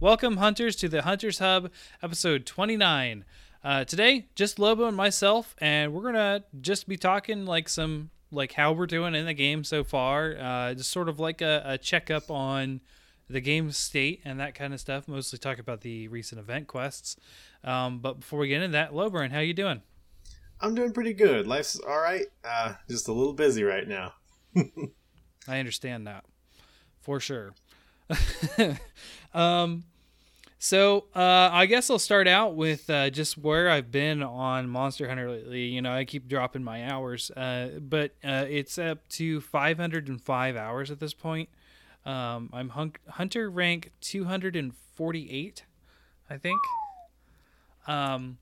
Welcome, hunters, to the Hunters Hub, episode 29. Uh, today, just Lobo and myself, and we're gonna just be talking like some like how we're doing in the game so far. Uh, just sort of like a, a checkup on the game state and that kind of stuff. Mostly talk about the recent event quests. Um, but before we get into that, Loburn, how you doing? I'm doing pretty good. Life's all right. Uh, just a little busy right now. I understand that for sure. um, so uh, I guess I'll start out with uh, just where I've been on Monster Hunter lately. You know, I keep dropping my hours, uh, but uh, it's up to 505 hours at this point. Um, I'm hun- Hunter rank 248, I think. Um,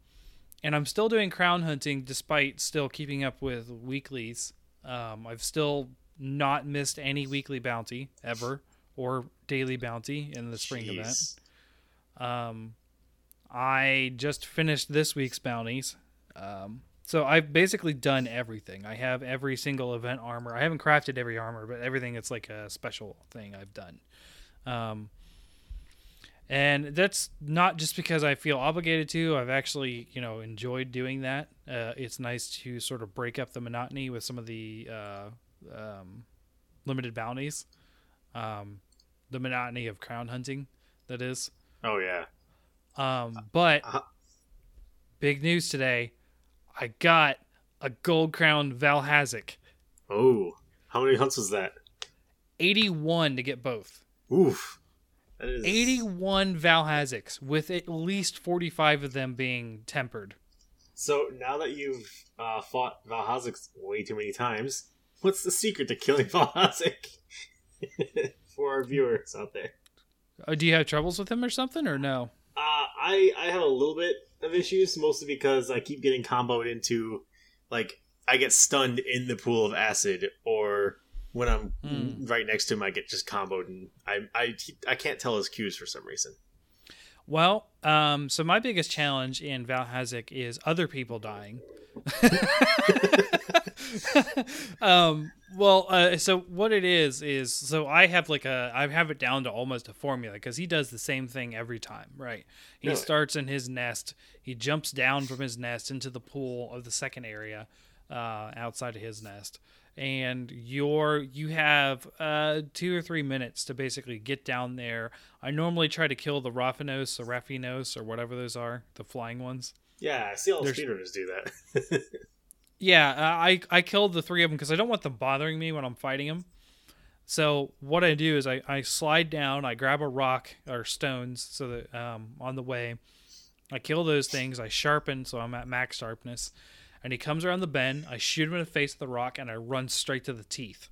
and I'm still doing crown hunting despite still keeping up with weeklies. Um, I've still not missed any weekly bounty ever or daily bounty in the spring Jeez. event. Um, I just finished this week's bounties. Um, so I've basically done everything. I have every single event armor. I haven't crafted every armor, but everything that's like a special thing I've done. Um, and that's not just because I feel obligated to. I've actually, you know, enjoyed doing that. Uh, it's nice to sort of break up the monotony with some of the uh, um, limited bounties. Um, the monotony of crown hunting, that is. Oh yeah. Um, but Uh-huh. big news today. I got a gold crown Vaal Hazak. Oh, how many hunts was that? 81 to get both. Oof. That is 81 Vaal Hazaks with at least 45 of them being tempered. So now that you've uh, fought Vaal Hazak way too many times, what's the secret to killing Vaal Hazak? For our viewers out there. Uh, do you have troubles with him or something or no? Uh, I I have a little bit of issues, mostly because I keep getting comboed into, like, I get stunned in the pool of acid, or when I'm Hmm. right next to him, I get just comboed, and I I I can't tell his cues for some reason. Well, um, so my biggest challenge in Vaal Hazak is other people dying. um, well, uh, so what it is is so I have like a I have it down to almost a formula because he does the same thing every time, right? He Really? starts in his nest, he jumps down from his nest into the pool of the second area uh, outside of his nest, and you're you have uh, two or three minutes to basically get down there. I normally try to kill the Raphanos or Raphinos or whatever those are, the flying ones. Yeah, I see all the speedrunners do that. Yeah, uh, I I killed the three of them because I don't want them bothering me when I'm fighting them. So what I do is I, I slide down, I grab a rock or stones so that um, on the way, I kill those things. I sharpen so I'm at max sharpness, and he comes around the bend. I shoot him in the face of the rock, and I run straight to the teeth,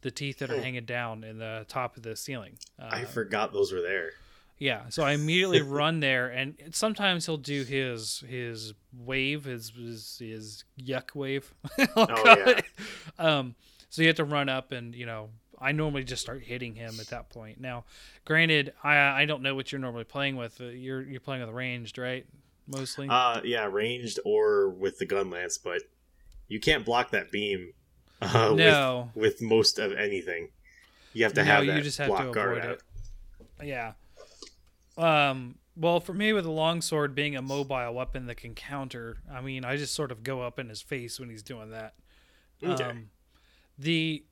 the teeth that are Hmm. hanging down in the top of the ceiling. Uh, I forgot those were there. Yeah, so I immediately run there, and sometimes he'll do his his wave, his his, his yuck wave. Oh, yeah. Um, so you have to run up, and you know, I normally just start hitting him at that point. Now, granted, I I don't know what you're normally playing with. You're you're playing with ranged, right? Mostly. Uh, yeah, ranged or with the gun lance, but you can't block that beam. Uh, no. with, with most of anything, you have to No, have you that just have block to guard avoid out. it. Yeah. Um. Well, for me, with a longsword being a mobile weapon that can counter, I mean, I just sort of go up in his face when he's doing that. Okay. Um, the,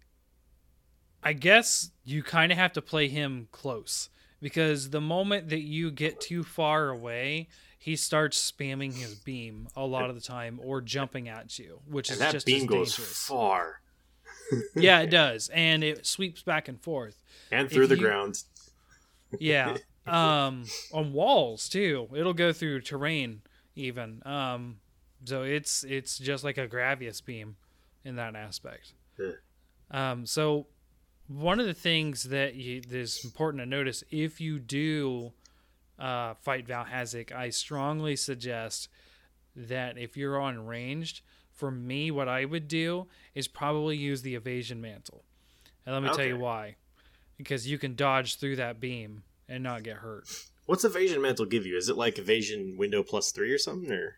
I guess you kind of have to play him close because the moment that you get too far away, he starts spamming his beam a lot of the time or jumping at you, which and is that just beam goes dangerous. far yeah, it does, and it sweeps back and forth. and through If the you- ground. yeah um on walls too. It'll go through terrain even. Um so it's it's just like a Gravios beam in that aspect. Um so one of the things that you, that is important to notice if you do uh, fight Vaal Hazak, I strongly suggest that if you're on ranged, for me, what I would do is probably use the evasion mantle. And let me tell you why. Because you can dodge through that beam and not get hurt. What's evasion mantle give you? Is it like evasion window plus three or something? Or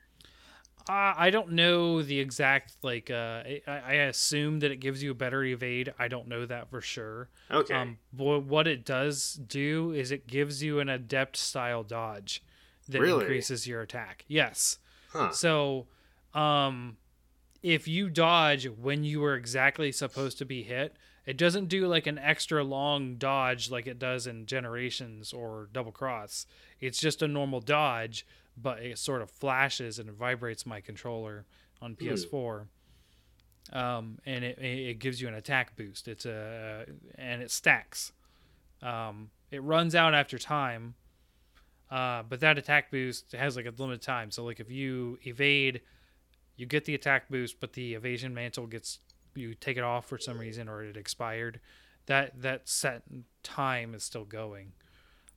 Uh, I don't know the exact like. Uh, I, I assume that it gives you a better evade. I don't know that for sure. Okay. Um, but what it does do is it gives you an adept style dodge that Really? increases your attack. Yes. huh. So, um, if you dodge when you were exactly supposed to be hit, it doesn't do like an extra long dodge like it does in Generations or Double Cross. It's just a normal dodge, but it sort of flashes and vibrates my controller on Hmm. PS4. Um, and it, it gives you an attack boost. It's a and it stacks. Um, it runs out after time, uh, but that attack boost has like a limited time. So like if you evade, you get the attack boost, but the evasion mantle gets you take it off for some reason or it expired. That that set time is still going.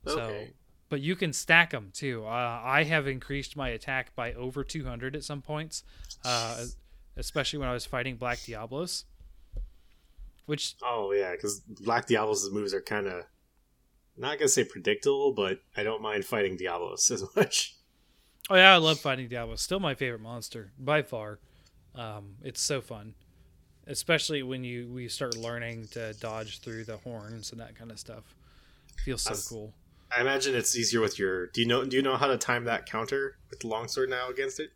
Okay. So, but you can stack them too. Uh, I have increased my attack by over 200 at some points, uh, especially when I was fighting Black Diablos. Which Oh yeah, because Black Diablos' moves are kind of not gonna say predictable, but I don't mind fighting Diablos as much. Oh yeah, I love fighting Diablos. Still my favorite monster by far. Um, it's so fun, especially when you we start learning to dodge through the horns and that kind of stuff. Feels so That's- cool. I imagine it's easier with your. Do you know? Do you know how to time that counter with the longsword now against it?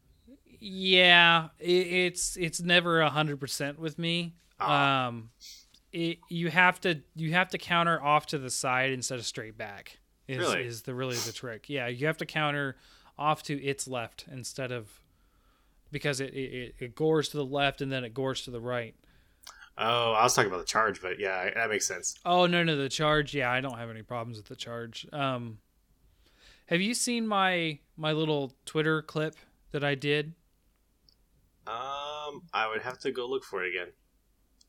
Yeah, it, it's it's never a hundred percent with me. Ah. Um, it, you have to you have to counter off to the side instead of straight back. Is Really? is the really the trick? Yeah, you have to counter off to its left instead of because it, it it gores to the left and then it gores to the right. Oh, I was talking about the charge, but yeah, that makes sense. Oh no no the charge yeah I don't have any problems with the charge. Um, have you seen my my little Twitter clip that I did? Um, I would have to go look for it again.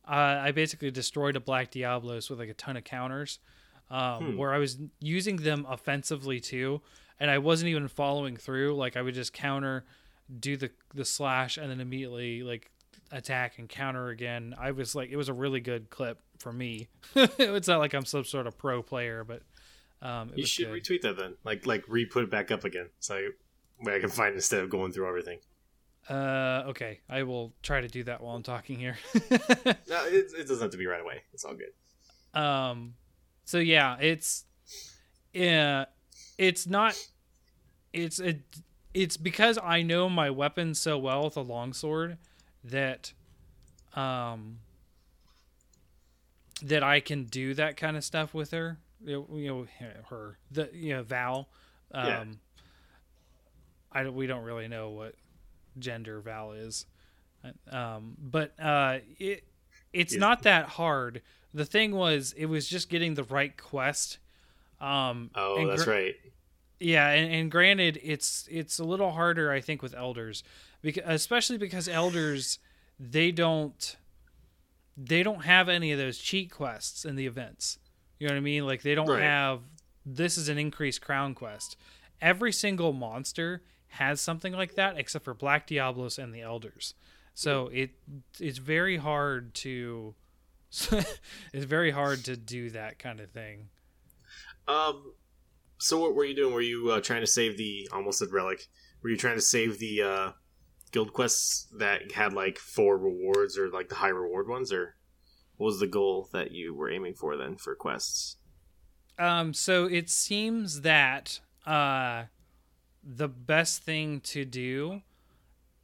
uh, I basically destroyed a Black Diablos with like a ton of counters, um, Hmm. where I was using them offensively too, and I wasn't even following through. Like I would just counter, do the the slash, and then immediately like attack and counter again. I was like, it was a really good clip for me. it's not like I'm some sort of pro player, but um, it You was should good. retweet that then, like like re put it back up again, so I, way I can find instead of going through everything. uh, okay, I will try to do that while I'm talking here. No, it, it doesn't have to be right away. It's all good. um so yeah it's yeah it's not it's a it's because i know my weapon so well with a longsword that um that i can do that kind of stuff with her you know her the you know val um Yeah. i we don't really know what gender val is um but uh it it's Yes. not that hard the thing was it was just getting the right quest um Oh, that's gra- right. Yeah and, and granted it's it's a little harder i think with elders because especially because elders they don't they don't have any of those cheat quests in the events. You know what i mean? Like they don't Right. have this is an increased crown quest. Every single monster has something like that except for black diablos and the elders. So it it's very hard to it's very hard to do that kind of thing. Um, so what were you doing? Were you uh, trying to save the almost said relic? Were you trying to save the uh, guild quests that had like four rewards or like the high reward ones, or what was the goal that you were aiming for then for quests? Um, so it seems that uh, the best thing to do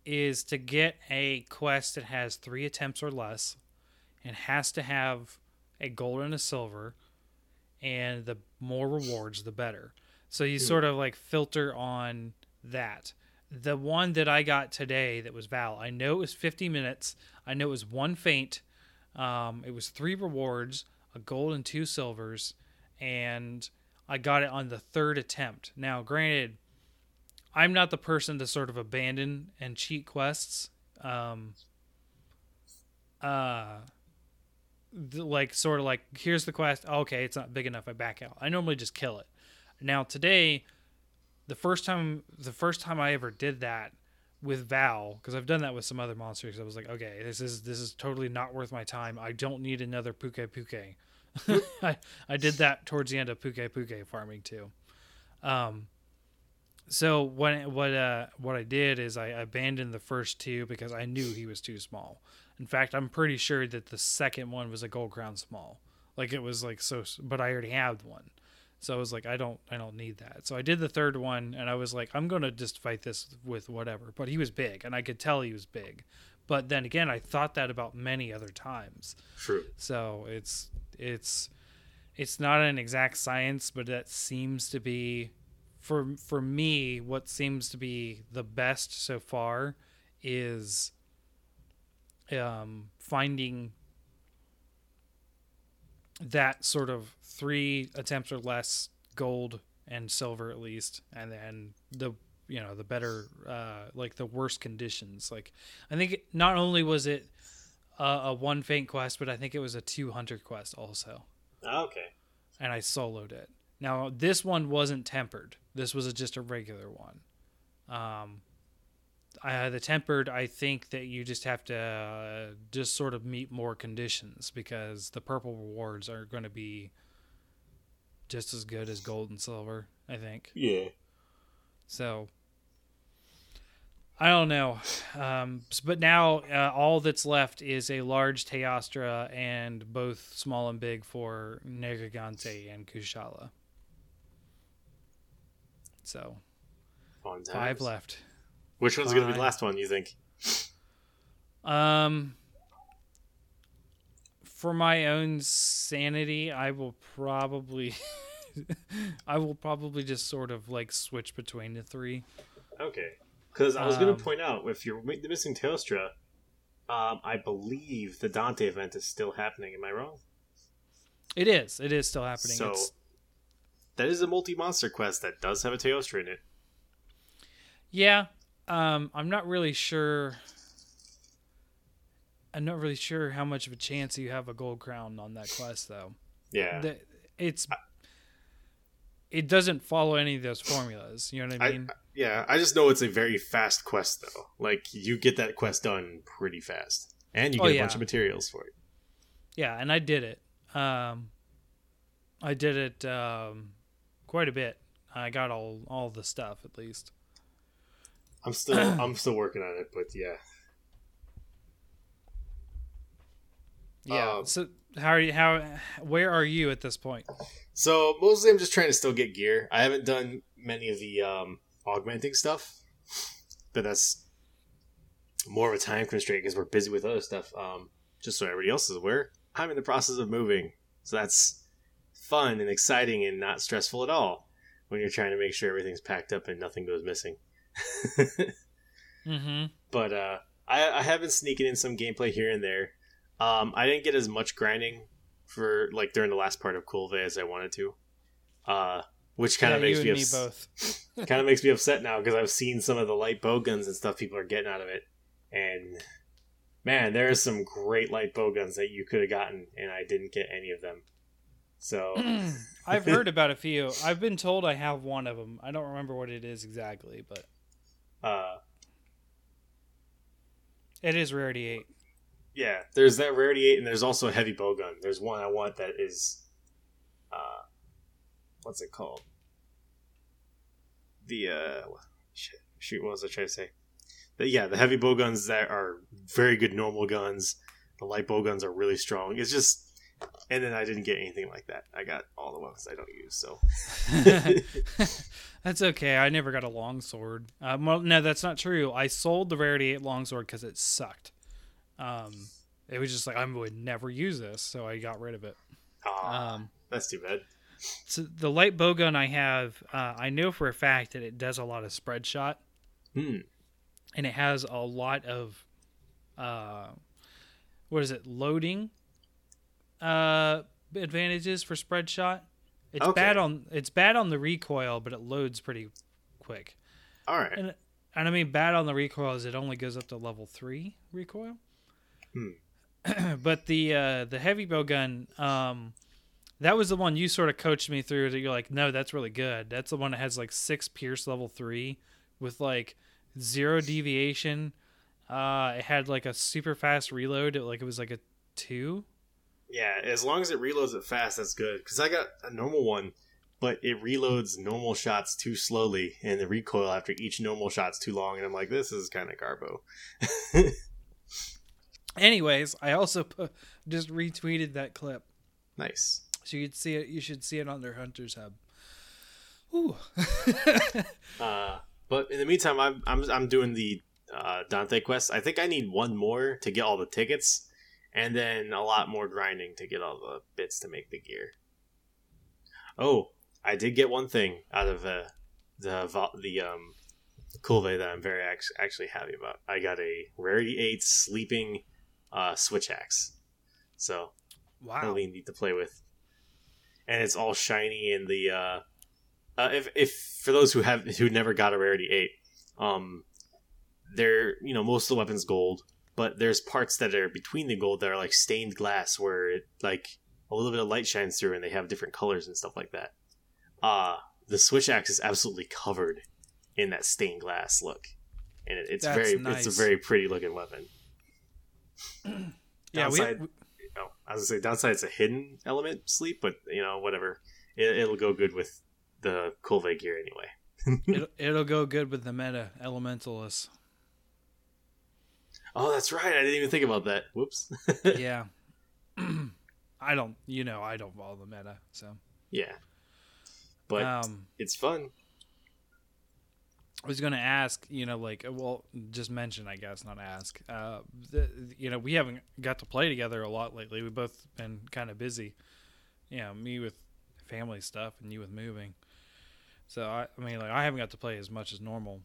is to get a quest that has three attempts or less, and has to have a gold and a silver, and the more rewards, the better. So you Hmm. sort of like filter on that. The one that I got today that was Val, I know it was 50 minutes. I know it was one faint. Um, it was three rewards, a gold and two silvers, and I got it on the third attempt. Now, granted, I'm not the person to sort of abandon and cheat quests. Um, uh, th- like sort of like here's the quest. Okay, it's not big enough. I back out. I normally just kill it. Now today, the first time the first time I ever did that with Val, because I've done that with some other monsters. I was like, okay, this is this is totally not worth my time. I don't need another Pukei-Pukei. I I did that towards the end of Pukei-Pukei farming too. Um, so what what uh what I did is I abandoned the first two because I knew he was too small. In fact, I'm pretty sure that the second one was a gold crown small. Like it was like so, but I already had one. So I was like, I don't, I don't need that. So I did the third one, and I was like, I'm gonna just fight this with whatever. But he was big, and I could tell he was big. But then again, I thought that about many other times. True. So it's it's it's not an exact science, but that seems to be for for me what seems to be the best so far is um, finding that sort of three attempts or less gold and silver at least and then the you know the better uh like the worst conditions. Like i think not only was it a, a one faint quest but i think it was a two hunter quest also. Okay. And i soloed it. Now this one wasn't tempered. This was a, just a regular one. Um uh, the tempered, I think that you just have to uh, just sort of meet more conditions because the purple rewards are going to be just as good as gold and silver. I think. Yeah. So I don't know, um, but now uh, all that's left is a large Teostra and both small and big for Nergigante and Kushala. So five left. Which one's going to be the last one, you think? Um, for my own sanity, I will probably, I will probably just sort of like switch between the three. Okay, because I was going to um, point out if you're missing Teostra, um, I believe the Dante event is still happening. Am I wrong? It is. It is still happening. So it's... that is a multi-monster quest that does have a Teostra in it. Yeah, um, I'm not really sure. I'm not really sure how much of a chance you have a gold crown on that quest, though. Yeah, the, it's it doesn't follow any of those formulas. You know what I mean? I, yeah, I just know it's a very fast quest, though. Like you get that quest done pretty fast, and you oh, get oh, yeah. a bunch of materials for it. Yeah, and I did it. Um, I did it um, quite a bit. I got all all the stuff at least. I'm still I'm still working on it, but yeah. Yeah. Um, so how are you? How where are you at this point? So mostly I'm just trying to still get gear. I haven't done many of the um, augmenting stuff, but that's more of a time constraint because we're busy with other stuff. Um, just so everybody else is aware, I'm in the process of moving, so that's fun and exciting and not stressful at all when you're trying to make sure everything's packed up and nothing goes missing. Mm-hmm. But uh, I, I have been sneaking in some gameplay here and there. Um, I didn't get as much grinding for like during the last part of Kulve as I wanted to, uh, which kind of yeah, makes me, ups- me kind of makes me upset now because I've seen some of the light bow guns and stuff people are getting out of it, and man, there are some great light bow guns that you could have gotten, and I didn't get any of them. So I've heard about a few. I've been told I have one of them. I don't remember what it is exactly, but uh, it is rarity eight. Yeah, there's that rarity eight, and there's also a heavy bowgun. There's one I want that is, uh, what's it called? The uh, shit, shoot, what was I trying to say? The, yeah, the heavy bowguns that are very good normal guns. The light bowguns are really strong. It's just and then I didn't get anything like that. I got all the ones I don't use. So that's okay. I never got a longsword. Um, well, no, that's not true. I sold the rarity eight longsword because it sucked. Um, it was just like I would never use this, so I got rid of it. um, that's too bad. So the light bowgun I have, uh, I know for a fact that it does a lot of spread shot, hmm. and it has a lot of, uh, what is it, loading uh, advantages for spread shot. It's okay. bad on it's bad on the recoil, but it loads pretty quick. All right. And, and I mean bad on the recoil is it only goes up to level three recoil. Hmm. but the uh, the heavy bow gun, um, that was the one you sort of coached me through. That you're like, no, that's really good. That's the one that has like six pierce level three with like zero deviation. Uh, it had like a super fast reload. It, like it was like a two yeah, as long as it reloads it fast, that's good. Because I got a normal one, but it reloads normal shots too slowly, and the recoil after each normal shot's too long. And I'm like, this is kind of garbo. Anyways, I also put, just retweeted that clip, nice. so you could see it. You should see it on their Hunters Hub. Ooh. Uh, but in the meantime, I'm I'm I'm doing the uh, Dante quest. I think I need one more to get all the tickets, and then a lot more grinding to get all the bits to make the gear. Oh, I did get one thing out of uh, the the um Kulve that I'm very act- actually happy about. I got a rarity eight sleeping uh, switch axe, so wow. really neat to play with, and it's all shiny and the uh, uh, if if for those who have who never got a rarity eight, um, they're you know most of the weapons gold, but there's parts that are between the gold that are like stained glass where it like a little bit of light shines through and they have different colors and stuff like that. Uh the switch axe is absolutely covered in that stained glass look, and it, it's That's very nice. it's a very pretty looking weapon. Yeah, we, Downside- Oh, I was gonna say downside it's a hidden element sleep, but you know whatever, it, it'll go good with the Kulve gear anyway. it'll, it'll go good with the meta elementalists. Oh, that's right. I didn't even think about that. Whoops. yeah. I don't, you know, I don't follow the meta, so. yeah, but um, it's fun. I was going to ask, you know, like, well, just mention, I guess, not ask. Uh, the, you know, we haven't got to play together a lot lately. We've both been kind of busy. You know, me with family stuff and you with moving. So, I, I mean, like, I haven't got to play as much as normal.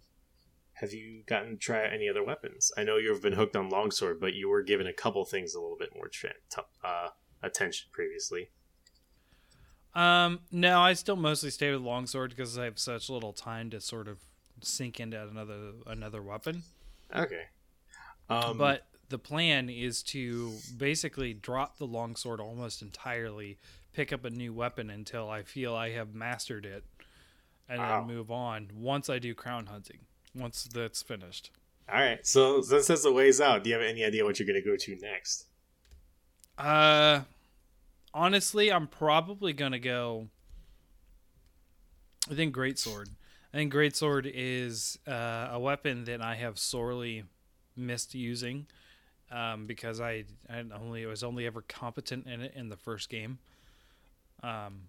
Have you gotten to try any other weapons? I know you've been hooked on longsword, but you were given a couple things a little bit more tra- t- uh, attention previously. Um, no, I still mostly stay with longsword because I have such little time to sort of sink into another another weapon. Okay. Um, but the plan is to basically drop the longsword almost entirely, pick up a new weapon until I feel I have mastered it, and Wow. then move on once I do crown hunting. Once that's finished. all right. So since that's a ways out, do you have any idea what you're going to go to next? Uh, honestly, I'm probably gonna go. I think greatsword. I think greatsword is uh, a weapon that I have sorely missed using, um, because I, I only was only ever competent in it in the first game. Um,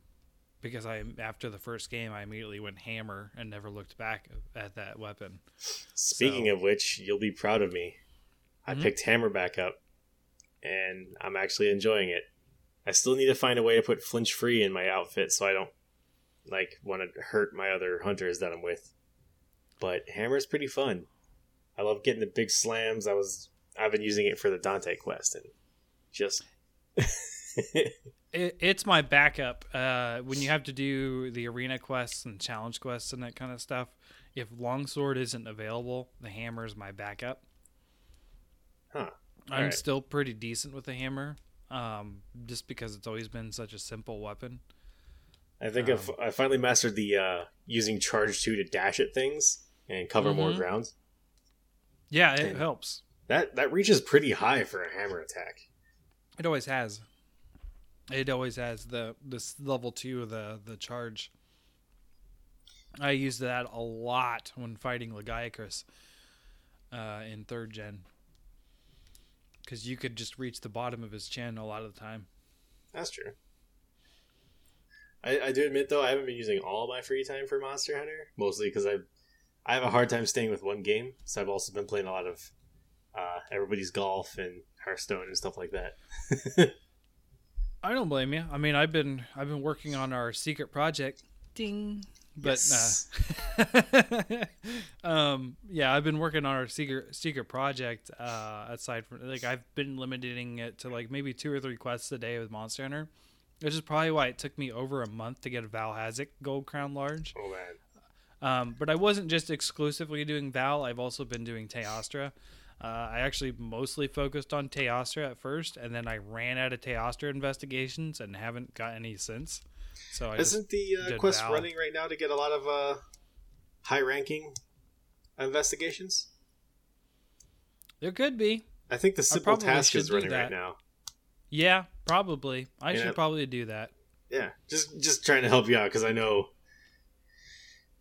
because I after the first game I immediately went hammer and never looked back at that weapon. Speaking So- of which, you'll be proud of me. I Mhm. picked hammer back up, and I'm actually enjoying it. I still need to find a way to put flinch free in my outfit so I don't like want to hurt my other hunters that I'm with. But hammer's pretty fun. I love getting the big slams. I was I've been using it for the Dante quest and just It, it's my backup uh, when you have to do the arena quests and challenge quests and that kind of stuff. If longsword isn't available, the hammer is my backup. Huh. I'm Alright. still pretty decent with the hammer, um, just because it's always been such a simple weapon. I think Um, I've, I finally mastered the uh, using charge two to dash at things and cover more Mhm. ground. Yeah, it helps. That that reaches pretty high for a hammer attack. It always has. It always has the this level two of the the charge. I used that a lot when fighting Lagiacrus uh, in third gen, because you could just reach the bottom of his chin a lot of the time. That's true. I, I do admit though I haven't been using all my free time for Monster Hunter mostly because I I have a hard time staying with one game. So I've also been playing a lot of uh, everybody's golf and Hearthstone and stuff like that. I don't blame you. I mean, I've been I've been working on our secret project. Ding. But Yes. uh, um, yeah, I've been working on our secret secret project. Uh, aside from like, I've been limiting it to like maybe two or three quests a day with Monster Hunter, which is probably why it took me over a month to get a Vaal Hazak Gold Crown Large. oh man, Um, but I wasn't just exclusively doing Val. I've also been doing Teostra. Uh, I actually mostly focused on Teostra at first, and then I ran out of Teostra investigations and haven't got any since. So I isn't the uh, quest Val. running right now to get a lot of uh, high ranking investigations? there could be, I think the simple task is running right now. yeah, probably. I Yeah. should probably do that. Yeah, just just trying to help you out because I know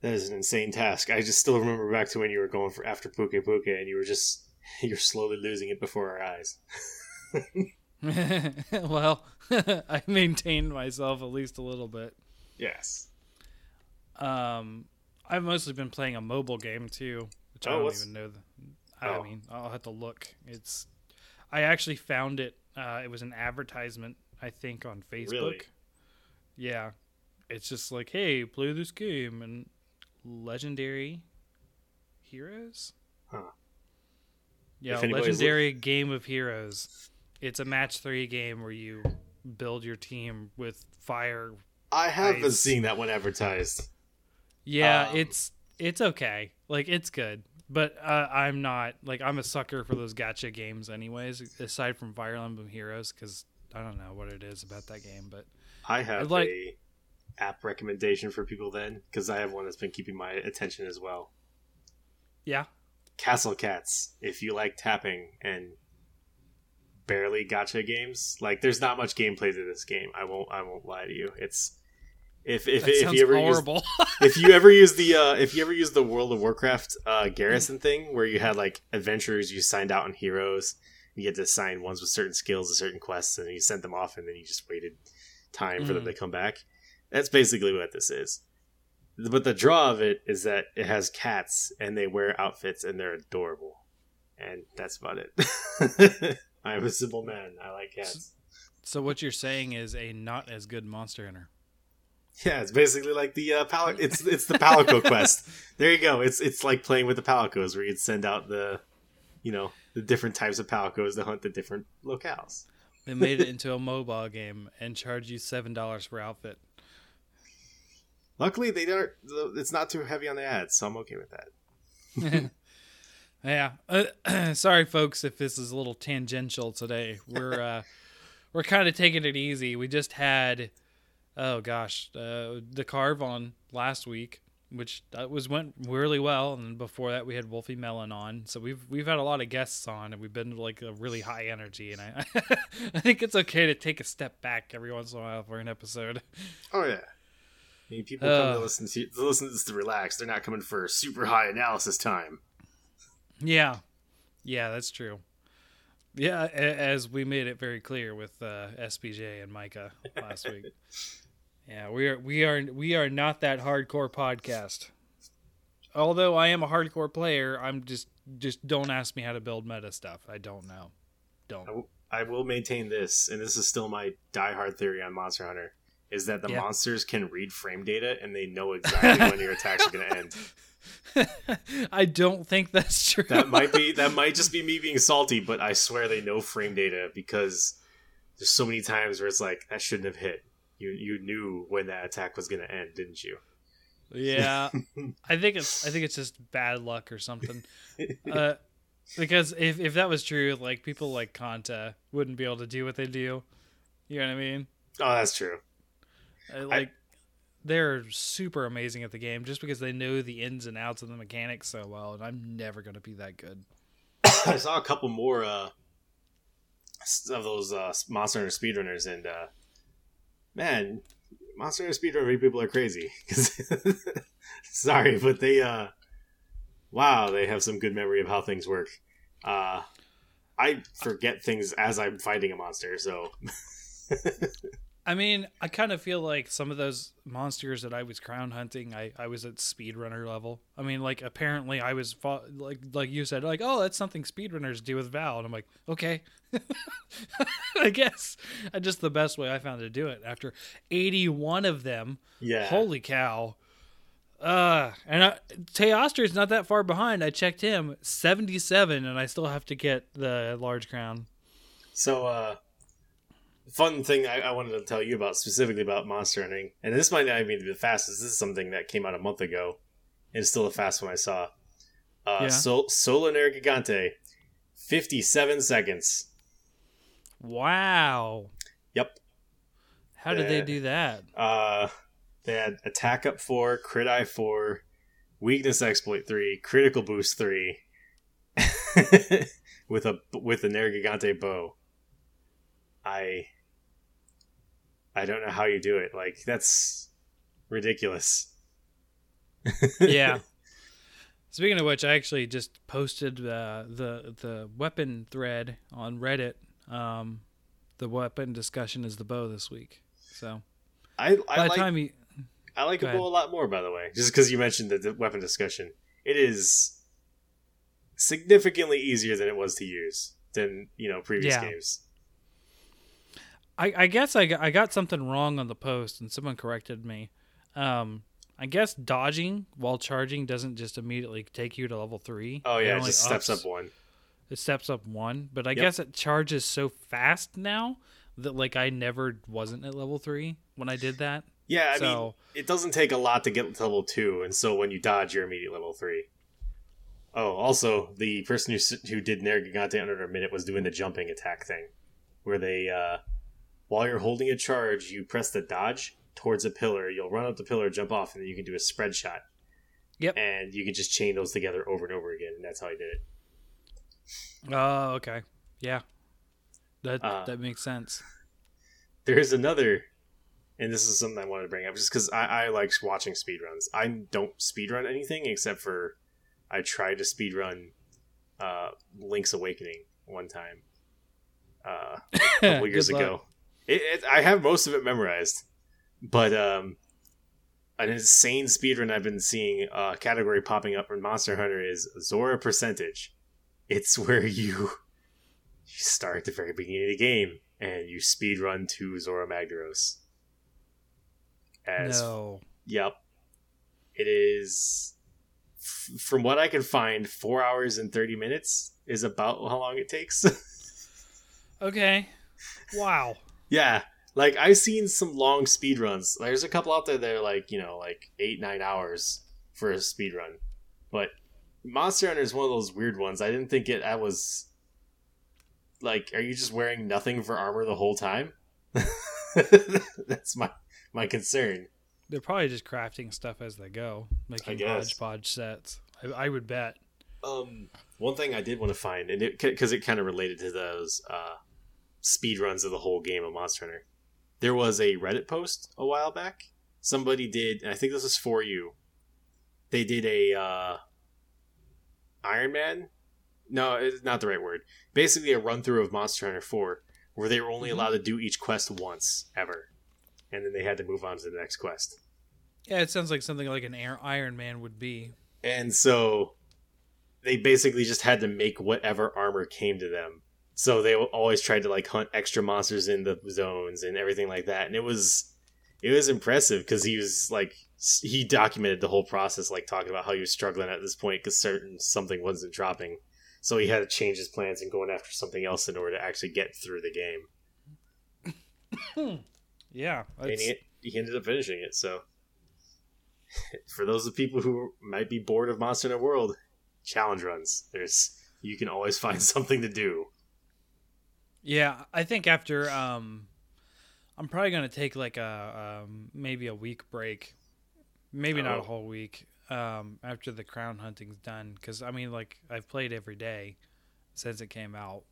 that is an insane task. I just still remember back to when you were going for after Pukei-Pukei and you were just you're slowly losing it before our eyes. well, I maintained myself at least a little bit. Yes. Um, I've mostly been playing a mobile game too, which I Oh, don't what's- even know. The, I Oh. mean, I'll have to look. It's. I actually found it. Uh, it was an advertisement, I think, on Facebook. Really? Yeah, it's just like, hey, play this game and legendary heroes. Huh. Yeah, If anybody's legendary game of heroes. It's a match three game where you build your team with fire I have been Nice. seeing that one advertised. Yeah, Um, it's it's okay. Like it's good, but uh, I'm not like I'm a sucker for those gotcha games, anyways. Aside from Fire Emblem Heroes, because I don't know what it is about that game, but I have like- a app recommendation for people then because I have one that's been keeping my attention as well. yeah, Castle Cats. If you like tapping and barely gotcha games, like there's not much gameplay to this game. I won't. I won't lie to you. It's if if, that if you ever use if you ever use the uh, if you ever use the World of Warcraft uh, garrison thing where you had like adventurers you signed out on heroes, you get to assign ones with certain skills and certain quests, and you sent them off, and then you just waited time for them Mhm. to come back. That's basically what this is. But the draw of it is that it has cats and they wear outfits and they're adorable, and that's about it. I'm a simple man. I like cats. so what you're saying is a not as good Monster Hunter. Yeah, it's basically like the uh, pal- It's it's the Palico quest. There you go. It's it's like playing with the Palicos, where you'd send out the, you know, the different types of Palicos to hunt the different locales. They made it into a mobile game and charge you seven dollars per outfit. Luckily, they aren't. It's not too heavy on the ads, so I'm okay with that. yeah. Uh, sorry, folks, if this is a little tangential today. We're uh, we're kind of taking it easy. We just had, oh gosh, uh, the carve on last week, which that was went really well, and before that we had Wolfie Melon on. So we've we've had a lot of guests on, and we've been like a really high energy. And I I think it's okay to take a step back every once in a while for an episode. Oh yeah. I mean, people come to Uh. listen to, to listen to this to relax. They're not coming for super high analysis time. Yeah, yeah, that's true. Yeah, a- as we made it very clear with uh, SPJ and Micah last week. Yeah, we are we are we are not that hardcore podcast. Although I am a hardcore player, I'm just just don't ask me how to build meta stuff. I don't know. Don't. I will- I will maintain this, and this is still my diehard theory on Monster Hunter, is that the Yeah. monsters can read frame data and they know exactly when your attacks are going to end. I don't think that's true. That might be that might just be me being salty, but I swear they know frame data because there's so many times where it's like that shouldn't have hit. You you knew when that attack was going to end, didn't you? Yeah, I think it's I think it's just bad luck or something. Uh, because if if that was true, like people like Kanta wouldn't be able to do what they do. You know what I mean? Oh, that's true. Like they're super amazing at the game just because they know the ins and outs of the mechanics so well, and I'm never gonna be that good. I saw a couple more uh, of those uh, Monster Hunter speedrunners, and uh, man, Monster Hunter speedrunner people are crazy. Sorry, but they, uh, wow, they have some good memory of how things work. Uh, I forget things as I'm fighting a monster, so I mean, I kind of feel like some of those monsters that I was crown hunting, I, I was at speedrunner level. I mean, like apparently I was like like you said, like oh that's something speedrunners do with Val, and I'm like okay, I guess. I just the best way I found to do it after 81 of them. yeah. Holy cow! Uh, and I, is not that far behind. I checked him 77, and I still have to get the large crown. So, uh, fun thing I, I wanted to tell you about specifically about monster hunting, and this might not even be the fastest. This is something that came out a month ago, and it's still the fast one I saw. Uh, Yeah. Sol- Gigante, fifty-seven seconds. Wow! Yep. How did they Uh, do that? Uh, they had attack up four, crit eye four, weakness exploit three, critical boost three, with a with a Nergigante bow. I I don't know how you do it. Like that's ridiculous. yeah. Speaking of which, I actually just posted uh, the the weapon thread on Reddit. Um, the weapon discussion is the bow this week. So I I like time you, I like a bow a lot more. By the way, just because you mentioned the, the weapon discussion, it is significantly easier than it was to use than you know previous Yeah. games. I, I guess I got, I got something wrong on the post and someone corrected me. Um, I guess dodging while charging doesn't just immediately take you to level three. Oh yeah, it only just steps up one. It steps up one, but I Yep. guess it charges so fast now that like I never wasn't at level three when I did that. Yeah, I mean, so it doesn't take a lot to get to level two, and so when you dodge, you're immediate level three. Oh, also, the person who who did Nergigante under a minute was doing the jumping attack thing, where they, uh, while you're holding a charge, you press the dodge towards a pillar. You'll run up the pillar, jump off, and then you can do a spread shot. Yep. And you can just chain those together over and over again, and that's how I did it. oh okay, yeah, that Uh, that makes sense. There's another, and this is something I wanted to bring up, just because I, I like watching speedruns. I don't speedrun anything except for I tried to speedrun uh, Link's Awakening one time uh, a couple years luck. ago. It, it, I have most of it memorized, but um, an insane speedrun I've been seeing uh, category popping up in Monster Hunter is Zorah percentage. It's where you you start at the very beginning of the game and you speedrun to Zorah Magdaros. As No, Yep. It is, f- from what I can find, four hours and 30 minutes is about how long it takes. okay, wow. Yeah. Like, I've seen some long speed runs. There's a couple out there that are like, you know, like eight, nine hours for a speed run. But Monster Hunter is one of those weird ones. I didn't think it, I was. Like, are you just wearing nothing for armor the whole time? That's my my concern. They're probably just crafting stuff as they go, making hodgepodge sets. I, I would bet. Um, one thing I did want to find, and it because it kind of related to those uh, speed runs of the whole game of Monster Hunter, there was a Reddit post a while back. Somebody did, and I think this was for you. They did a uh, Iron Man. No, it's not the right word. Basically, a run through of Monster Hunter Four, where they were only Mhm. allowed to do each quest once ever, and then they had to move on to the next quest. Yeah, it sounds like something like an Air- Iron Man would be. And so they basically just had to make whatever armor came to them. So they always tried to like hunt extra monsters in the zones and everything like that. And it was it was impressive because he was like he documented the whole process, like talking about how he was struggling at this point because certain something wasn't dropping. So he had to change his plans and going after something else in order to actually get through the game. Yeah, and he, he ended up finishing it. So, for those of people who might be bored of Monster Hunter World, challenge runs. There's you can always find something to do. Yeah, I think after um I'm probably going to take like a um maybe a week break. Maybe not Oh. a whole week um after the crown hunting's done cuz I mean like I've played every day since it came out.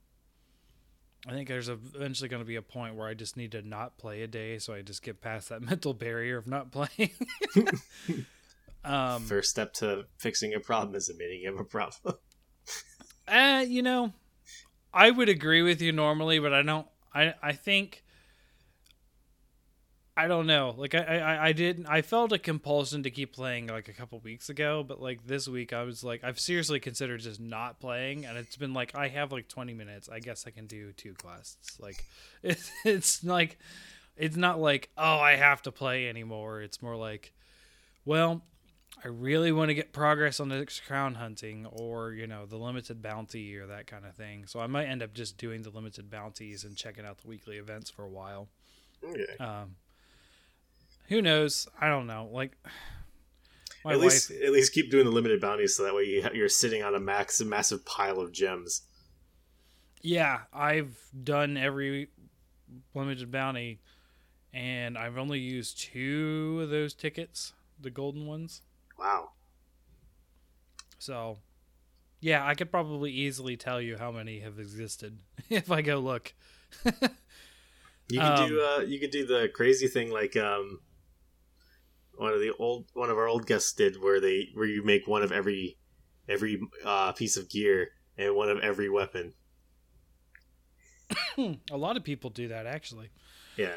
I think there's eventually going to be a point where I just need to not play a day so I just get past that mental barrier of not playing. um First step to fixing a problem is admitting you have a problem. Uh, you know, I would agree with you normally, but I don't. I I think. I don't know. Like I, I I didn't. I felt a compulsion to keep playing like a couple weeks ago, but like this week I was like I've seriously considered just not playing, and it's been like I have like twenty minutes. I guess I can do two quests. Like it's it's like it's not like oh I have to play anymore. It's more like well I really want to get progress on the next crown hunting or, you know, the limited bounty or that kind of thing. So I might end up just doing the limited bounties and checking out the weekly events for a while. okay. Um, who knows? I don't know. Like, at wife. least at least keep doing the limited bounties so that way you, you're sitting on a max massive pile of gems. Yeah, I've done every limited bounty, and I've only used two of those tickets, the golden ones. Wow. So, yeah, I could probably easily tell you how many have existed if I go look. You can Um, do uh, you could do the crazy thing like um, one of the old one of our old guests did, where they where you make one of every every uh, piece of gear and one of every weapon. a lot of people do that actually. Yeah,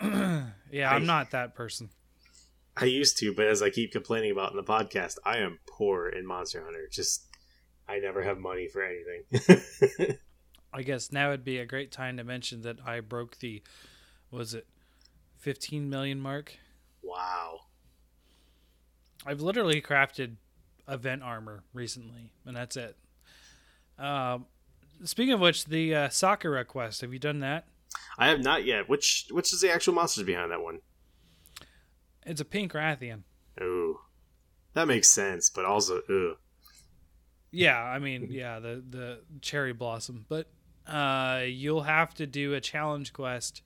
yeah, I'm not that person. I used to, but as I keep complaining about in the podcast, I am poor in Monster Hunter. Just I never have money for anything. I guess now would be a great time to mention that I broke the was it 15 million mark. wow. I've literally crafted event armor recently, and that's it. Um, speaking of which, the uh, Sakura quest. Have you done that? I have not yet. Which which is the actual monsters behind that one? It's a pink Rathian. Ooh, that makes sense, but also ooh. Yeah, I mean, yeah, the the cherry blossom, but uh, you'll have to do a challenge quest.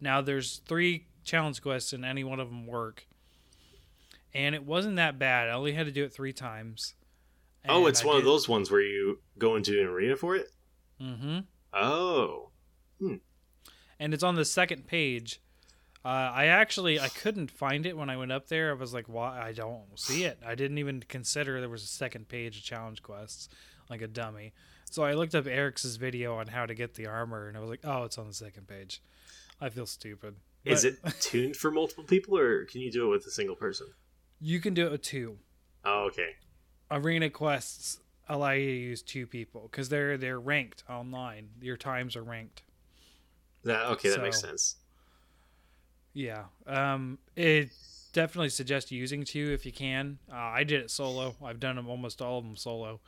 Now, there's three challenge quests, and any one of them work. And it wasn't that bad. I only had to do it three times. oh, it's I one of those ones where you go into an arena for it. Mm Mhm. Oh, Hmm. and it's on the second page. Uh, I actually I couldn't find it when I went up there. I was like, "Why? I don't see it." I didn't even consider there was a second page of challenge quests, like a dummy. So I looked up Eric's video on how to get the armor, and I was like, "Oh, it's on the second page." I feel stupid. is it tuned for multiple people, or can you do it with a single person? You can do it with two. Oh, okay. Arena quests allow you to use two people because they're they're ranked online. Your times are ranked. That okay. That makes sense. Yeah. Um, it definitely suggests using two if you can. Uh, I did it solo. I've done them almost all of them solo,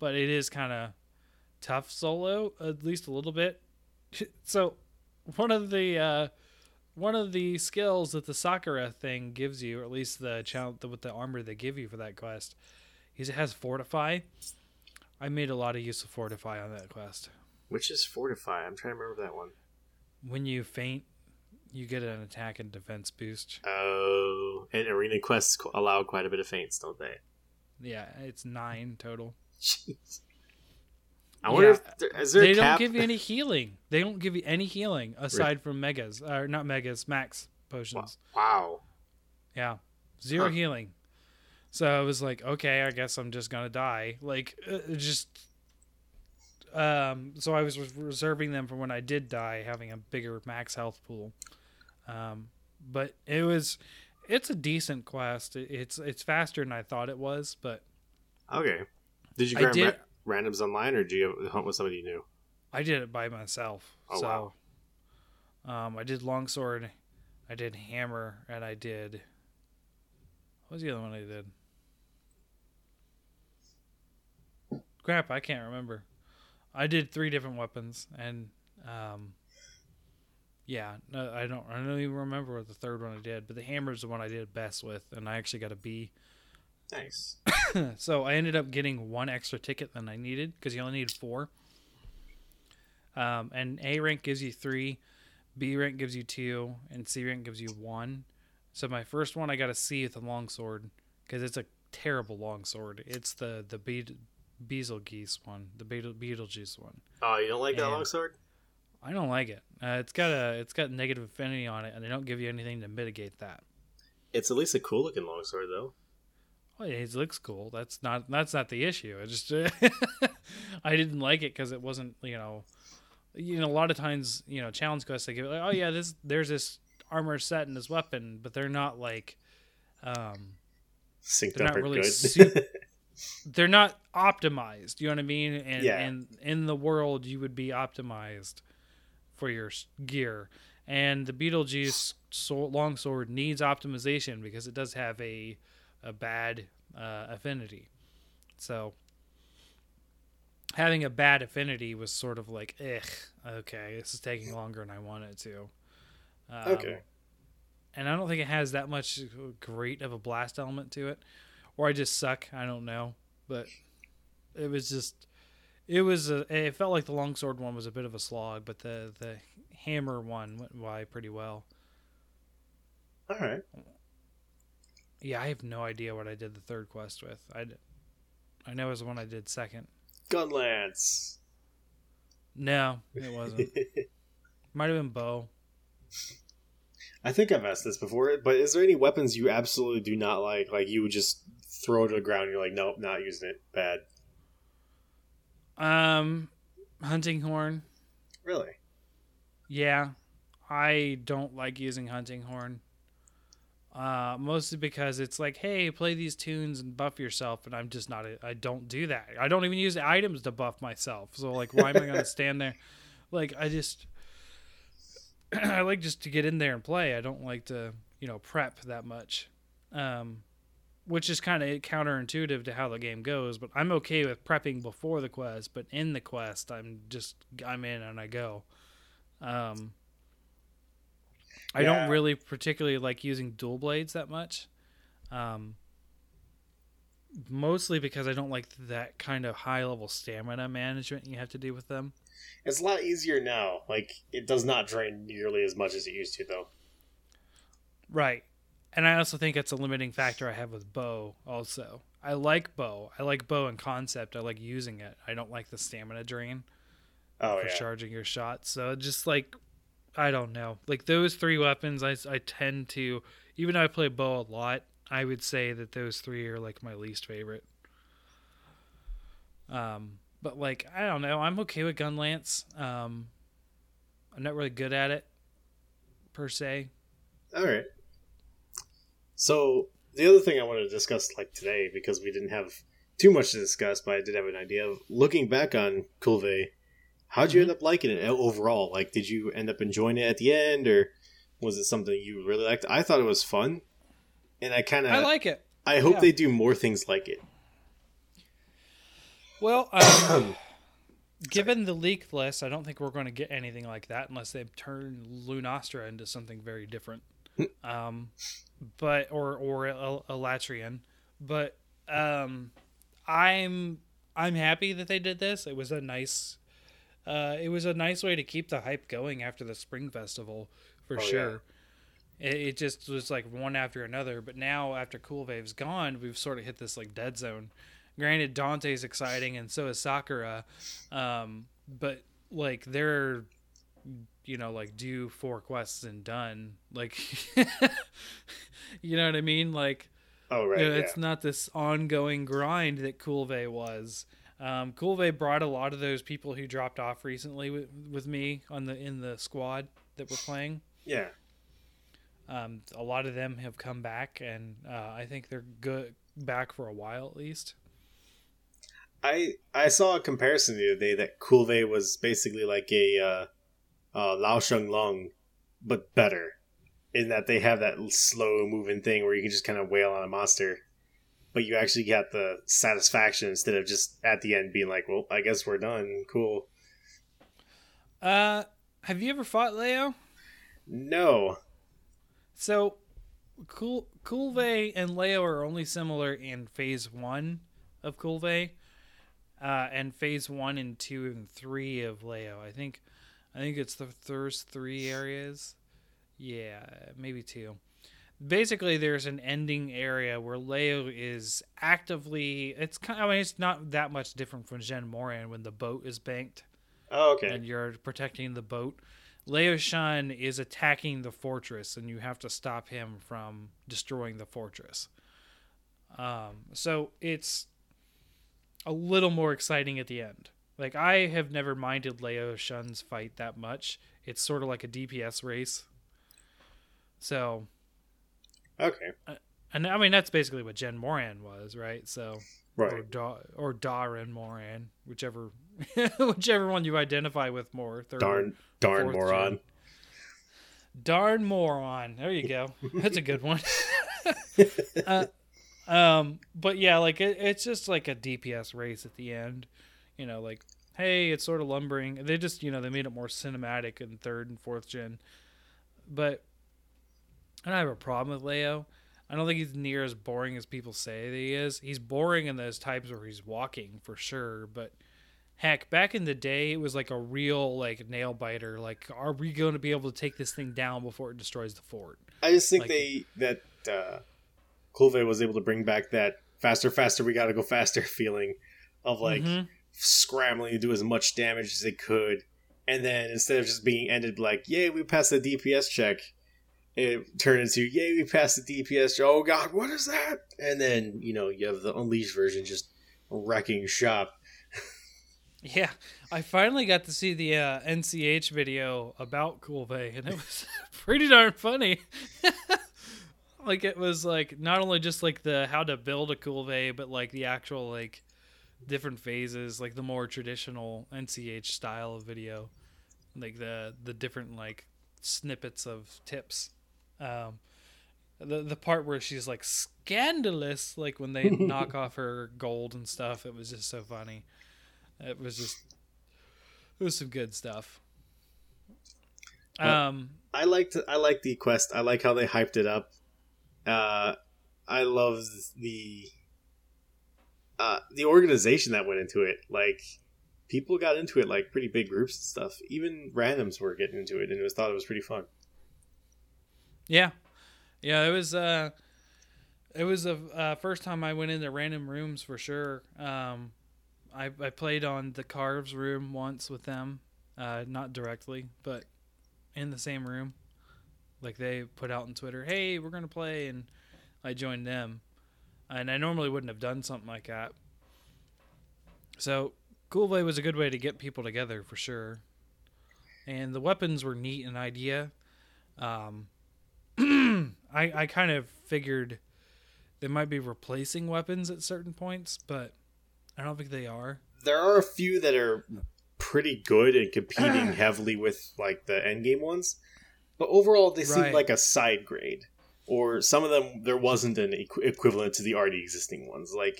but it is kind of tough solo, at least a little bit. so, one of the uh, one of the skills that the Sakura thing gives you, or at least the challenge with the armor they give you for that quest, is it has fortify. I made a lot of use of fortify on that quest. Which is fortify? I'm trying to remember that one. When you faint, you get an attack and defense boost. Oh, and arena quests allow quite a bit of feints, don't they? Yeah, it's nine total. Jeez. I wonder Yeah. if there, is there they don't give you any healing. They don't give you any healing aside from megas, or not megas, max potions. wow. Yeah, zero Huh. healing. So I was like, okay, I guess I'm just gonna die. Like, uh, just. Um, so I was reserving them for when I did die, having a bigger max health pool. Um, but it was, it's a decent quest. It's it's faster than I thought it was, but Okay. Did you grab did- ra- randoms online, or do you hunt with somebody you knew? I did it by myself. Oh, so, um, I did longsword, I did hammer, and I did. What was the other one I did? Crap, I can't remember. I did three different weapons, and um, yeah, no, I don't. I don't even remember what the third one I did, but the hammer is the one I did best with, and I actually got a B. Nice. so I ended up getting one extra ticket than I needed because you only need four. Um, and A rank gives you three, B rank gives you two, and C rank gives you one. So my first one I got a C with a longsword because it's a terrible longsword. It's the the Be- Betelgeuse one, the Beetle- Beetlejuice one. Oh, you don't like that And- longsword? I don't like it. Uh, it's got a it's got negative affinity on it, and they don't give you anything to mitigate that. It's at least a cool looking longsword, though. Oh, yeah, it looks cool. That's not that's not the issue. I just I didn't like it because it wasn't you know, you know a lot of times you know challenge quests they give it like oh yeah this there's this armor set and this weapon, but they're not like, um, Synced They're up not really good. su- they're not optimized. You know what I mean? And Yeah. and in the world you would be optimized for your gear. And the Beetlejuice longsword needs optimization because it does have a a bad uh, affinity. So having a bad affinity was sort of like, ugh, okay, this is taking longer than I want it to. Um, okay. and I don't think it has that much great of a blast element to it, or I just suck. I don't know, but it was just it was a, eh, it felt like the longsword one was a bit of a slog, but the the hammer one went by pretty well. All right. Yeah, I have no idea what I did the third quest with. I I know it was the one I did second. Gunlance. No, it wasn't. Might have been bow. I think I've asked this before, but is there any weapons you absolutely do not like? Like you would just throw to the ground. And you're like, nope, not using it. Bad. Um, hunting horn. Really? Yeah, I don't like using hunting horn. Uh, mostly because it's like, hey, play these tunes and buff yourself, and I'm just not. A, I don't do that. I don't even use items to buff myself. So like, why am I gonna stand there? Like, I just, I like just to get in there and play. I don't like to, you know, prep that much. Um, which is kind of counterintuitive to how the game goes. But I'm okay with prepping before the quest, but in the quest, I'm just I'm in and I go. Um, I Yeah. don't really particularly like using dual blades that much. Um, mostly because I don't like that kind of high level stamina management you have to do with them. It's a lot easier now. Like it does not drain nearly as much as it used to, though. Right. And I also think it's a limiting factor I have with bow also. I like bow. I like bow in concept. I like using it. I don't like the stamina drain Oh for yeah. charging your shots. So just like I don't know. Like those three weapons I I tend to even though I play bow a lot, I would say that those three are like my least favorite. Um but like I don't know. I'm okay with gun lance. Um I'm not really good at it per se. All right. So the other thing I wanted to discuss, like today, because we didn't have too much to discuss, but I did have an idea of looking back on Kulve. How'd you end up liking it overall? Like, did you end up enjoying it at the end, or was it something you really liked? I thought it was fun, and I kind of I like it. I hope yeah. they do more things like it. Well, um, given the leaked list, I don't think we're going to get anything like that unless they turn Lunastra into something very different. Um, but or or a, Alatreon. But um, I'm I'm happy that they did this. It was a nice. Uh, it was a nice way to keep the hype going after the spring festival, for Oh, yeah. sure. It, it just was like one after another. But now, after Kulve's gone, we've sort of hit this like dead zone. Granted, Dante's exciting, and so is Sakura, um, but like they're, you know, like do four quests and done. Like, you know what I mean? Like, Oh right, you know, yeah. it's not this ongoing grind that Kulve was. Um, Kulve brought a lot of those people who dropped off recently with, with me on the in the squad that we're playing. yeah. Um, a lot of them have come back, and uh, I think they're good back for a while at least. I I saw a comparison the other day that Kulve was basically like a uh, uh, Lao-Shan Lung, but better, in that they have that slow moving thing where you can just kind of wail on a monster, but you actually get the satisfaction instead of just at the end being like, "Well, I guess we're done. Cool." Uh, have you ever fought Leo? No. So, cool, Kulve and Leo are only similar in Phase One of Kulve, uh, and Phase One and Two and Three of Leo. I think, I think it's the first three areas. Yeah, maybe two. Basically, there's an ending area where Leo is actively. It's kind. I mean, it's not that much different from Jhen Mohran when the boat is banked Oh, okay. and you're protecting the boat. Leo Shun is attacking the fortress, and you have to stop him from destroying the fortress. Um, so it's a little more exciting at the end. Like I have never minded Leo Shun's fight that much. It's sort of like a DPS race. So, Okay. and I mean that's basically what Jhen Mohran was, right? So or Right. da- or Dah'ren Mohran, whichever whichever one you identify with more. Third, Darn, darn moron. gen. Darn moron. There you go. That's a good one. uh, um, but yeah, like it, it's just like a DPS race at the end. You know, like hey, it's sort of lumbering. They just you know they made it more cinematic in third and fourth gen. But I don't have a problem with Leo. I don't think he's near as boring as people say that he is. He's boring in those types where he's walking for sure, but heck, back in the day, it was like a real like nail biter. Like, are we going to be able to take this thing down before it destroys the fort? I just think Like- they that uh, was able to bring back that faster, faster, we gotta go faster feeling of like Mhm. Scrambling to do as much damage as they could, and then instead of just being ended like, "Yay, we passed the DPS check," it turned into, "Yay, we passed the DPS." check. Oh God, what is that? And then you know you have the unleashed version just wrecking shop. Yeah, I finally got to see the uh, NCH video about Kulve, and it was pretty darn funny. like it was like not only just like the how to build a Kulve, but like the actual like different phases, like the more traditional NCH style of video, like the the different like snippets of tips. Um, the the part where she's like scandalous, like when they knock off her gold and stuff, it was just so funny. It was just it was some good stuff. Um, I liked I like the quest. I like how they hyped it up. Uh, I love the uh, the organization that went into it. Like people got into it like pretty big groups and stuff. Even randoms were getting into it, and it was thought it was pretty fun. Yeah, yeah. It was. Uh, it was the uh, first time I went into random rooms for sure. Um, I I played on the Carves room once with them, uh, not directly, but in the same room. Like they put out on Twitter, "Hey, we're gonna play," and I joined them. And I normally wouldn't have done something like that. So, Kulve was a good way to get people together for sure. And the weapons were neat an idea. Um, I I kind of figured they might be replacing weapons at certain points, but I don't think they are. There are a few that are pretty good and competing heavily with like the endgame ones, but overall they seem like a side grade. Or some of them there wasn't an equ- equivalent to the already existing ones. Like,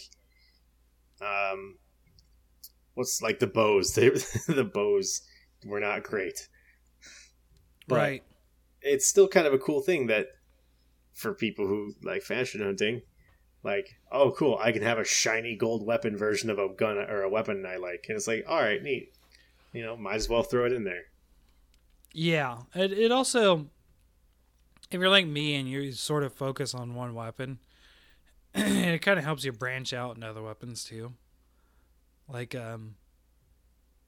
um, what's like the bows? They, the bows were not great. But right. it's still kind of a cool thing that for people who like fashion hunting, like, oh, cool, I can have a shiny gold weapon version of a gun or a weapon I like, and it's like, all right, neat. You know, might as well throw it in there. Yeah. It it also if you're like me and you sort of focus on one weapon, it kind of helps you branch out into other weapons too. Like um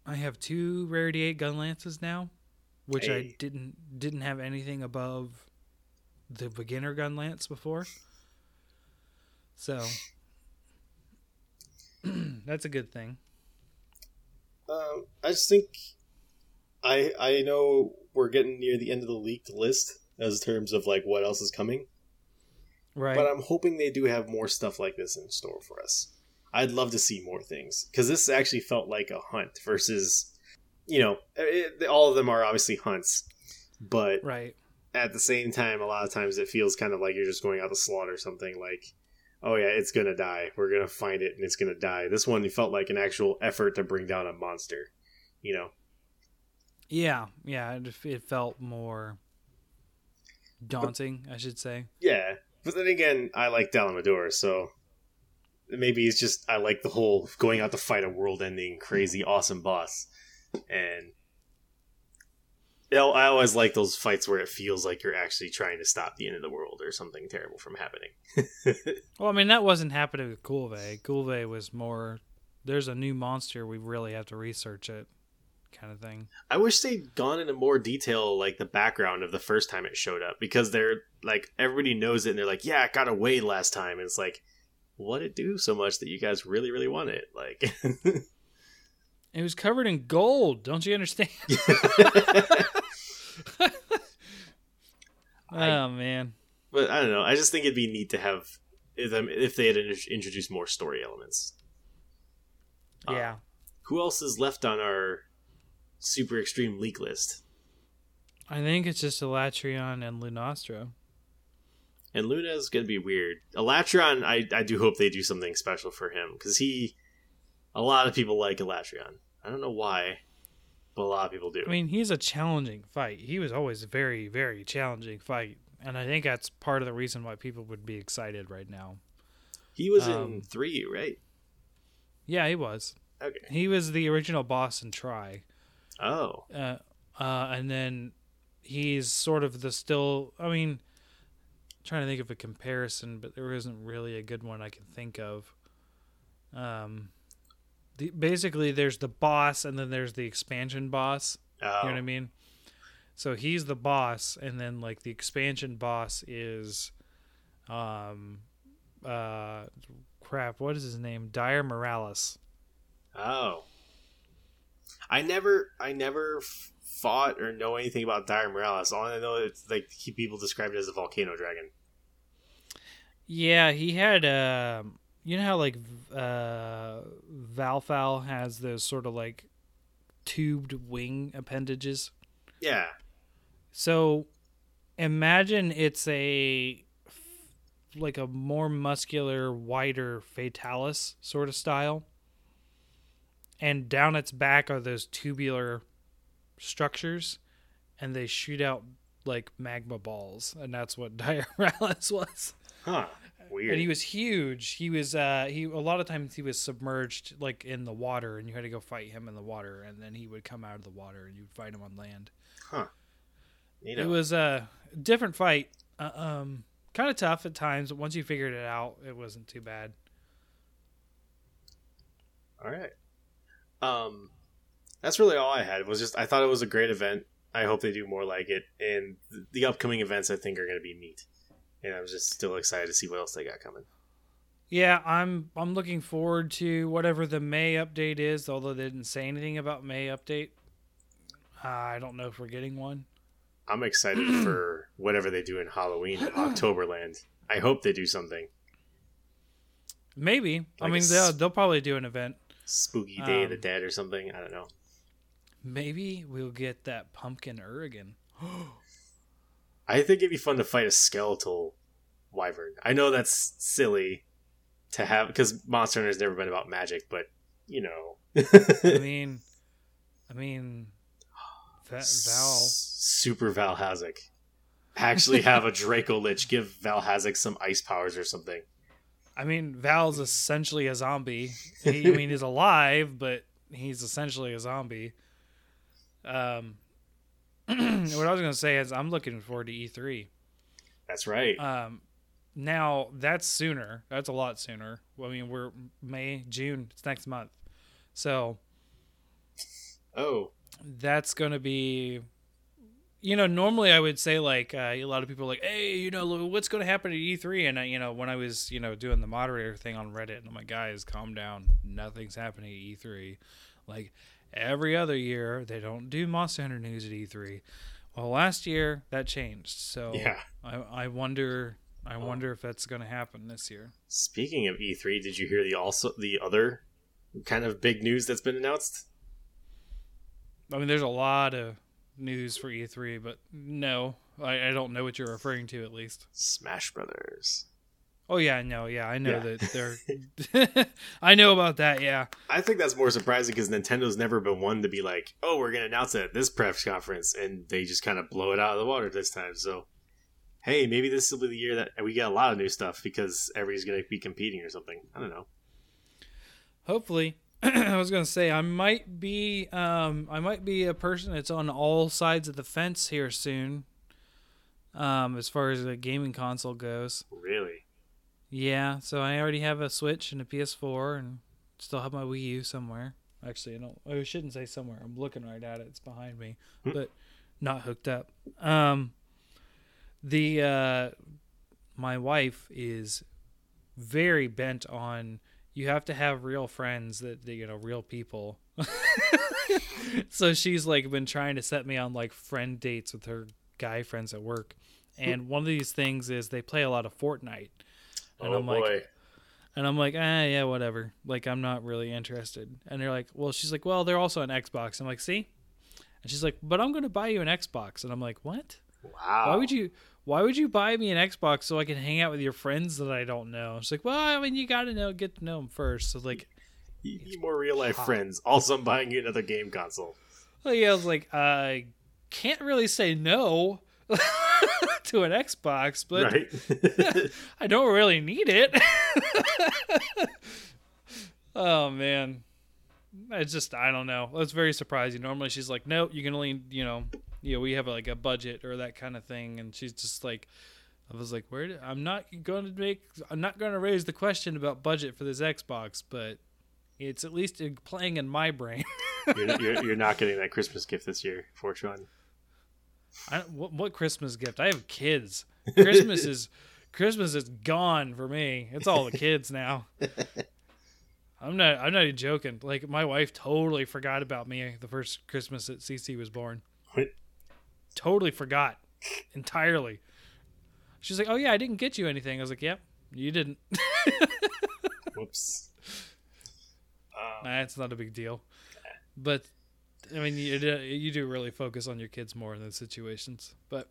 I have two rarity 8 gun lances now, which I didn't didn't have anything above the beginner gun lance before. So that's a good thing. Um, I just think I I know we're getting near the end of the leaked list as terms of like what else is coming, Right. but I'm hoping they do have more stuff like this in store for us. I'd love to see more things because this actually felt like a hunt versus, you know, eh, eh, it, all of them are obviously hunts, but right. at the same time, a lot of times it feels kind of like you're just going out to slaughter something. Like, oh yeah, it's gonna die. We're gonna find it and it's gonna die. This one felt like an actual effort to bring down a monster. You know, Yeah, yeah, it, it felt more daunting, I should say. yeah. But then again, I like Dalamadur, so maybe it's just I like the whole going out to fight a world-ending, crazy, awesome boss, and. I always like those fights where it feels like you're actually trying to stop the end of the world or something terrible from happening. Well, I mean, that wasn't happening with Kulve. Kulve was more, there's a new monster, we really have to research it, kind of thing. I wish they'd gone into more detail, like the background of the first time it showed up, because they're like everybody knows it, and they're like, "Yeah, it got away last time." And it's like, what it do so much that you guys really, really want it? Like, It was covered in gold, don't you understand? Oh, I- oh, man. but I don't know. I just think it'd be neat to have if them if they had in- introduced more story elements. Yeah. Um, who else is left on our super extreme leak list? I think it's just Alatreon and Lunastra. And Luna's gonna be weird. Alatreon, I, I do hope they do something special for him because he, a lot of people like Alatreon. I don't know why, but a lot of people do. I mean, he's a challenging fight. He was always a very, very challenging fight. And I think that's part of the reason why people would be excited right now. he was um, in three, right? Yeah, he was. Okay. He was the original boss in Tri. Oh, uh, uh, and then he's sort of the still. I mean, trying to think of a comparison, but there isn't really a good one I can think of. Um, the, basically, there's the boss, and then there's the expansion boss, Oh, You know what I mean? So he's the boss, and then like the expansion boss is, um, uh, crap. What is his name? Dire Miralis. oh. I never, I never f- fought or know anything about Dire Miralis. All I know is like he, people describe it as a volcano dragon. Yeah, he had um you know how like uh Valfal has those sort of like tubed wing appendages. Yeah. So imagine it's a like a more muscular, wider fatalis sort of style. And down its back are those tubular structures and they shoot out like magma balls and that's what Dire Miralis was. Huh. Weird. And he was huge. He was uh he a lot of times he was submerged like in the water and you had to go fight him in the water and then he would come out of the water and you'd fight him on land. huh. You It was a different fight. Uh, um kind of tough at times, but once you figured it out, it wasn't too bad. All right. Um, that's really all I had. It was just I thought it was a great event. I hope they do more like it, and the upcoming events I think are going to be neat. And I'm just still excited to see what else they got coming. Yeah, I'm I'm looking forward to whatever the May update is, although they didn't say anything about May update. Uh, I don't know if we're getting one. I'm excited for whatever they do in Halloween in Octoberland. I hope they do something Maybe. I Like a mean, they'll they'll probably do an event. Spooky Day of the Um, Dead or something. I don't know. Maybe we'll get that pumpkin Uragaan. I think it'd be fun to fight a skeletal wyvern. I know that's silly to have because Monster Hunter's never been about magic, but you know, I mean, I mean, Va- Val. Super Vaal Hazak. Actually, have a Draco Lich give Vaal Hazak some ice powers or something. I mean, Vaal's essentially a zombie. He, I mean, he's alive, but he's essentially a zombie. Um, what I was gonna say is, I'm looking forward to E3. That's right. Um, now that's sooner. That's a lot sooner. I mean, we're May, June. It's next month, so oh, that's gonna be. You know, normally I would say like uh, a lot of people are like, hey, you know, what's going to happen at E3? And I, you know, when I was, you know, doing the moderator thing on Reddit, and I'm like, guys, calm down. Nothing's happening at E3. Like every other year, they don't do Monster Hunter news at E3. Well, last year that changed. So yeah. I, I wonder, I wonder if that's going to happen this year. Speaking of E3, did you hear the also the other kind of big news that's been announced? I mean, there's a lot of news for E3, but no, I, I don't know what you're referring to at least. Smash Brothers. Oh yeah, no, yeah, I know Yeah. that they're. I know about that. Yeah, I think that's more surprising because Nintendo's never been one to be like, "Oh, we're gonna announce it at this press conference," and they just kind of blow it out of the water this time. So, hey, maybe this will be the year that we get a lot of new stuff because everybody's gonna be competing or something. I don't know. hopefully. I was gonna say I might be, um, I might be a person that's on all sides of the fence here soon. Um, as far as the gaming console goes, Really? yeah. So I already have a Switch and a PS4, and still have my Wii U somewhere. Actually, I don't. I shouldn't say somewhere. I'm looking right at it. It's behind me, Hmm. but not hooked up. Um, the uh, my wife is very bent on you have to have real friends that you know real people. so she's like been trying to set me on like friend dates with her guy friends at work, and one of these things is they play a lot of Fortnite. And oh I'm boy. like, and I'm like, ah, yeah, whatever. Like, I'm not really interested. And they're like, well, she's like, well, they're also on Xbox. I'm like, see? And she's like, but I'm going to buy you an Xbox. And I'm like, what? wow. Why would you? Why would you buy me an Xbox so I can hang out with your friends that I don't know? She's like, well, I mean, you got to know, get to know them first. So like, You need more real life hot. friends. Also, I'm buying you another game console. well, yeah, I was like, I can't really say no to an Xbox, but right? I don't really need it. oh man. It's just I don't know. It's very surprising. Normally she's like, "No, you can only, you know, you know, we have like a budget or that kind of thing." And she's just like I was like, "Where did, I'm not going to make I'm not going to raise the question about budget for this Xbox, but it's at least in- playing in my brain." you're, you're, you're not getting that Christmas gift this year, Fortune. I, what, what Christmas gift? I have kids. Christmas is Christmas is gone for me. It's all the kids now. I'm not. I'm not even joking. Like my wife totally forgot about me the first Christmas that CC was born. Totally forgot entirely. She's like, "Oh yeah, I didn't get you anything." I was like, "Yep, you didn't." Whoops. Um, Nah, it's not a big deal. But I mean, you do, you do really focus on your kids more in those situations. But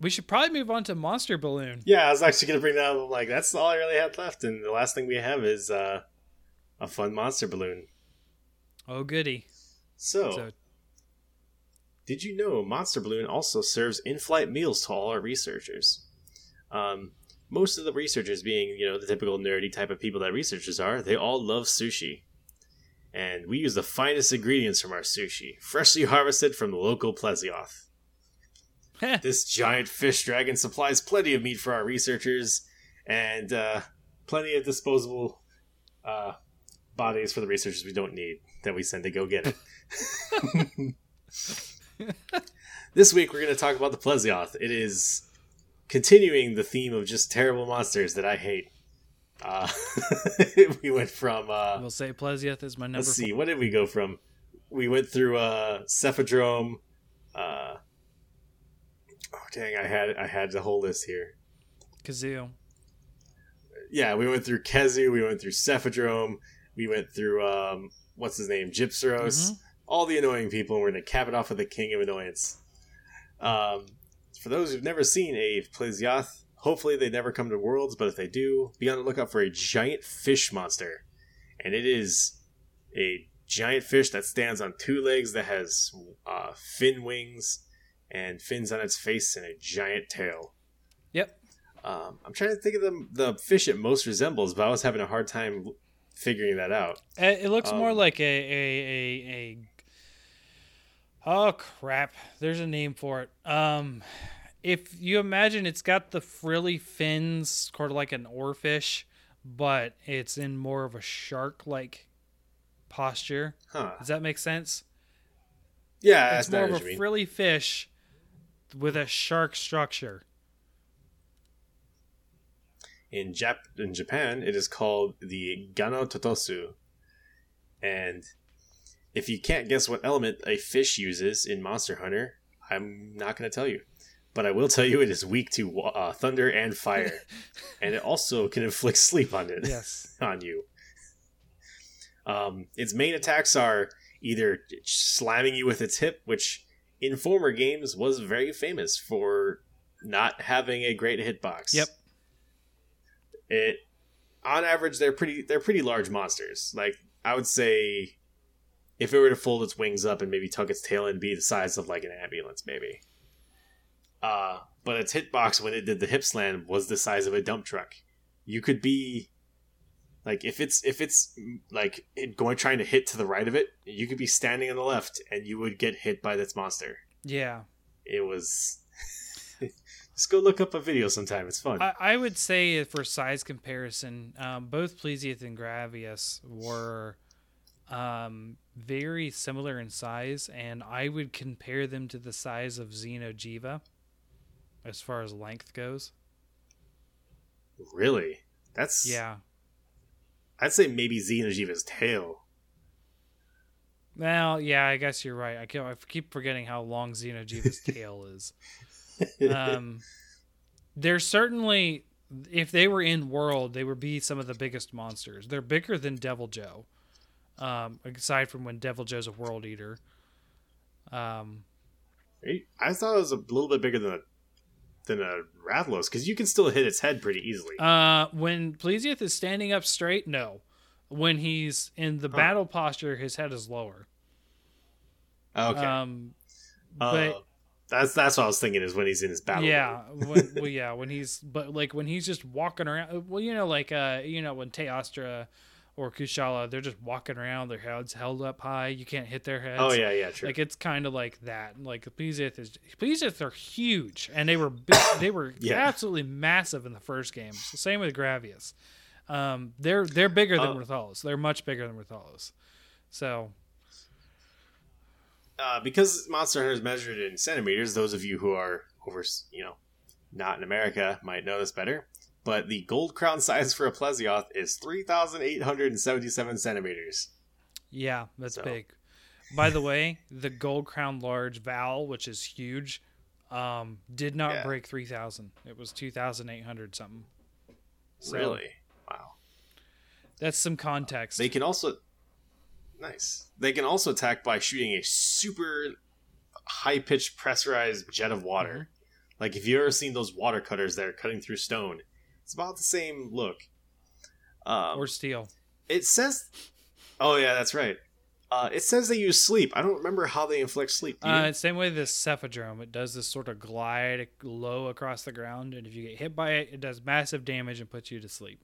we should probably move on to Monster Balloon. yeah, I was actually gonna bring that up. I'm like, that's all I really had left, and the last thing we have is uh, a fun monster balloon. Oh goody! So, So did you know Monster Balloon also serves in-flight meals to all our researchers? Um, most of the researchers, being you know the typical nerdy type of people that researchers are, they all love sushi, and we use the finest ingredients from our sushi, freshly harvested from the local Plesioth. This giant fish dragon supplies plenty of meat for our researchers, and uh, plenty of disposable uh, bodies for the researchers we don't need that we send to go get it. this week we're going to talk about the Plesioth. It is continuing the theme of just terrible monsters that I hate. Uh, we went from uh, we'll say Plesioth is my number. let's see, four. what did we go from? We went through uh, Cephadrome. Uh, oh dang, I had I had the whole list here. Kazoo. Yeah, we went through Khezu, we went through Cephadrome, we went through um, what's his name, Gypceros, Mhm. All the annoying people, and we're gonna cap it off with the King of Annoyance. Um, for those who've never seen a Plesioth, hopefully they never come to Worlds, but if they do, be on the lookout for a giant fish monster, and it is a giant fish that stands on two legs that has uh, fin wings and fins on its face and a giant tail. Yep. Um, I'm trying to think of the the fish it most resembles, but I was having a hard time figuring that out. Uh, It looks more Um, like a, a a a. Oh crap! There's a name for it. Um, if you imagine it's got the frilly fins, sort of like an oarfish, but it's in more of a shark-like posture. Huh? Does that make sense? Yeah, it's more of a frilly fish with a shark structure. in Jap- in Japan, it is called the Gano Totosu. And if you can't guess what element a fish uses in Monster Hunter, I'm not going to tell you. But I will tell you it is weak to uh, thunder and fire, and it also can inflict sleep on it Yes. on you. Um, its main attacks are either slamming you with its hip, which in former games was very famous for not having a great hitbox. Yep. It on average they're pretty they're pretty large monsters. Like I would say if it were to fold its wings up and maybe tuck its tail and be the size of like an ambulance maybe. Uh but its hitbox when it did the hip slam was the size of a dump truck. You could be like if it's if it's like it going trying to hit to the right of it, you could be standing on the left and you would get hit by this monster. Yeah. It was just go look up a video sometime. It's fun. I, I would say for size comparison, um, both Plesioth and Gravios were um, very similar in size, and I would compare them to the size of Xenojiva as far as length goes. really? That's Yeah. I'd say maybe Xenojiva's tail. Well, yeah, I guess you're right. I keep, I keep forgetting how long Xenojiva's tail is. Um, they're certainly, if they were in world, they would be some of the biggest monsters. They're bigger than Deviljho, um, aside from when Deviljho's a world eater. Um, I thought it was a little bit bigger than a than a Rathalos because you can still hit its head pretty easily. uh, when Plesioth is standing up straight, no. When he's in the Huh. battle posture, his head is lower. okay, Um, Uh, but that's that's what I was thinking is when he's in his battle. yeah, when, well, yeah, when he's but like when he's just walking around. Well, you know, like uh, you know, when Teostra or Kushala, they're just walking around, their heads held up high. You can't hit their heads. Oh yeah, yeah, true. Like it's kind of like that. Like Plesioth is Plesioth are huge, and they were big, they were Yeah. absolutely massive in the first game. So same with Gravios. Um, they're they're bigger than Uh, Rathalos. They're much bigger than Rathalos. So uh, because Monster Hunter is measured in centimeters, those of you who are over, you know, not in America might know this better. But the gold crown size for a Plesioth is 3,877 centimeters. Yeah, that's So- big. By the way, the gold crown large Vaal, which is huge, um, did not Yeah. break three thousand. It was two thousand eight hundred something. So, really? Wow. That's some context. They can also. Nice. They can also attack by shooting a super high pitched pressurized jet of water. Like if you've ever seen those water cutters that are cutting through stone, it's about the same look. Um, or steel. it says. Oh yeah, that's right. Uh, it says they use sleep. I don't remember how they inflict sleep. Uh, same way the Cephadrome. It does this sort of glide low across the ground, and if you get hit by it, it does massive damage and puts you to sleep.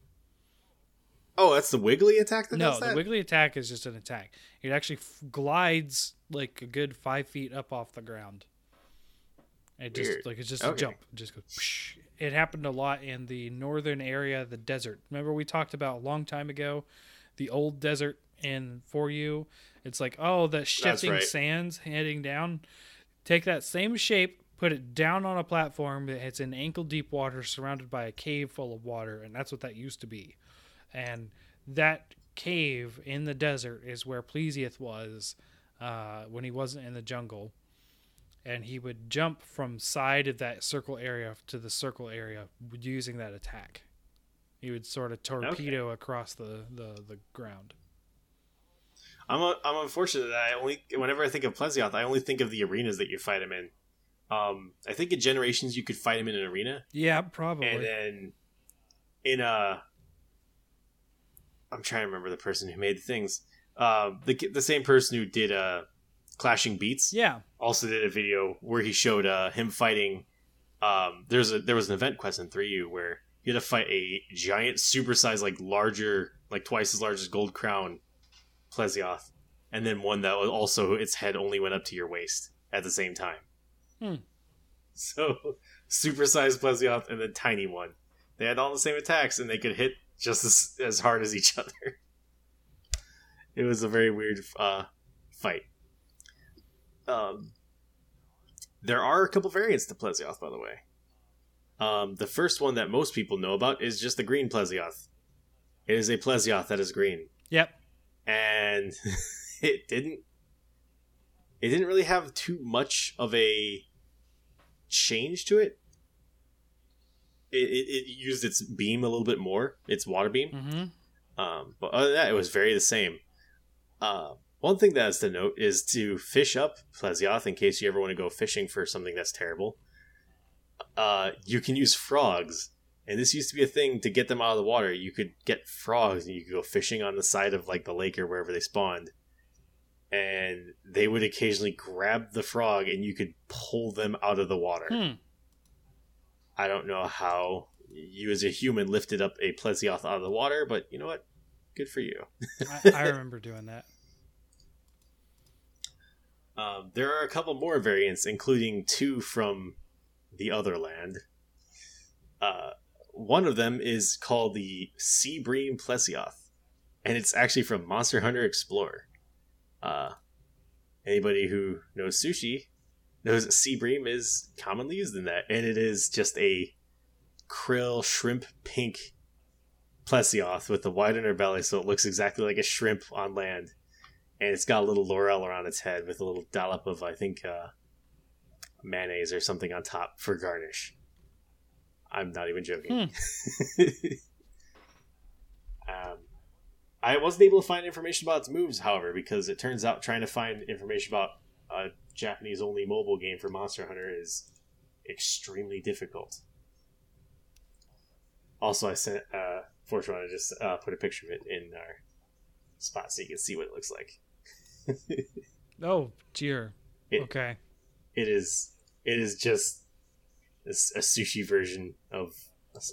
oh, that's the wiggly attack that no, the wiggly attack is just an attack. It actually f- glides like a good five feet up off the ground. It just Weird. like it's just a jump. It just goes. Psh. It happened a lot in the northern area, of the desert. Remember we talked about a long time ago, the old desert in for you. It's like oh, the shifting right. sands heading down. Take that same shape, put it down on a platform that it's in ankle deep water, surrounded by a cave full of water, and that's what that used to be. And that cave in the desert is where Plesioth was uh, when he wasn't in the jungle. And he would jump from side of that circle area to the circle area using that attack. He would sort of torpedo across the, the, the ground. I'm a, I'm unfortunate that I only whenever I think of Plesioth, I only think of the arenas that you fight him in. Um, I think in Generations you could fight him in an arena, Yeah, probably. and then in a I'm trying to remember the person who made the things. Uh, the the same person who did uh, Clashing Beats yeah. also did a video where he showed uh, him fighting. Um, there's a there was an event quest in 3U where you had to fight a giant, supersized, like larger, like twice as large as Gold Crown Plesioth, and then one that also its head only went up to your waist at the same time. Hmm. So supersized Plesioth and then tiny one. They had all the same attacks and they could hit just as, as hard as each other. It was a very weird uh, fight. Um, there are a couple variants to Plesioth, by the way. Um, the first one that most people know about is just the green Plesioth. It is a Plesioth that is green, Yep. and it didn't. It didn't really have too much of a change to it. It, it, it used its beam a little bit more, its water beam. Mm-hmm. Um, but other than that, it was very the same. Uh, one thing that is to note is to fish up Plesioth in case you ever want to go fishing for something that's terrible. Uh, you can use frogs, and this used to be a thing to get them out of the water. You could get frogs, and you could go fishing on the side of like the lake or wherever they spawned, and they would occasionally grab the frog, and you could pull them out of the water. Hmm. I don't know how you as a human lifted up a Plesioth out of the water, but you know what? Good for you. I, I remember doing that. Um, there are a couple more variants, including two from the other land. Uh, one of them is called the Sea Bream Plesioth, and it's actually from Monster Hunter Explorer. Uh, anybody who knows sushi knows that Sea Bream is commonly used in that, and it is just a krill shrimp pink Plesioth with a wide underbelly, so it looks exactly like a shrimp on land and it's got a little laurel around its head with a little dollop of I think uh, mayonnaise or something on top for garnish. I'm not even joking. um, I wasn't able to find information about its moves, however, because it turns out trying to find information about a Japanese only mobile game for Monster Hunter is extremely difficult. Also, I sent uh, Fortune to just uh, put a picture of it in our spot so you can see what it looks like. Oh, dear. It- okay. it is it is just a sushi version of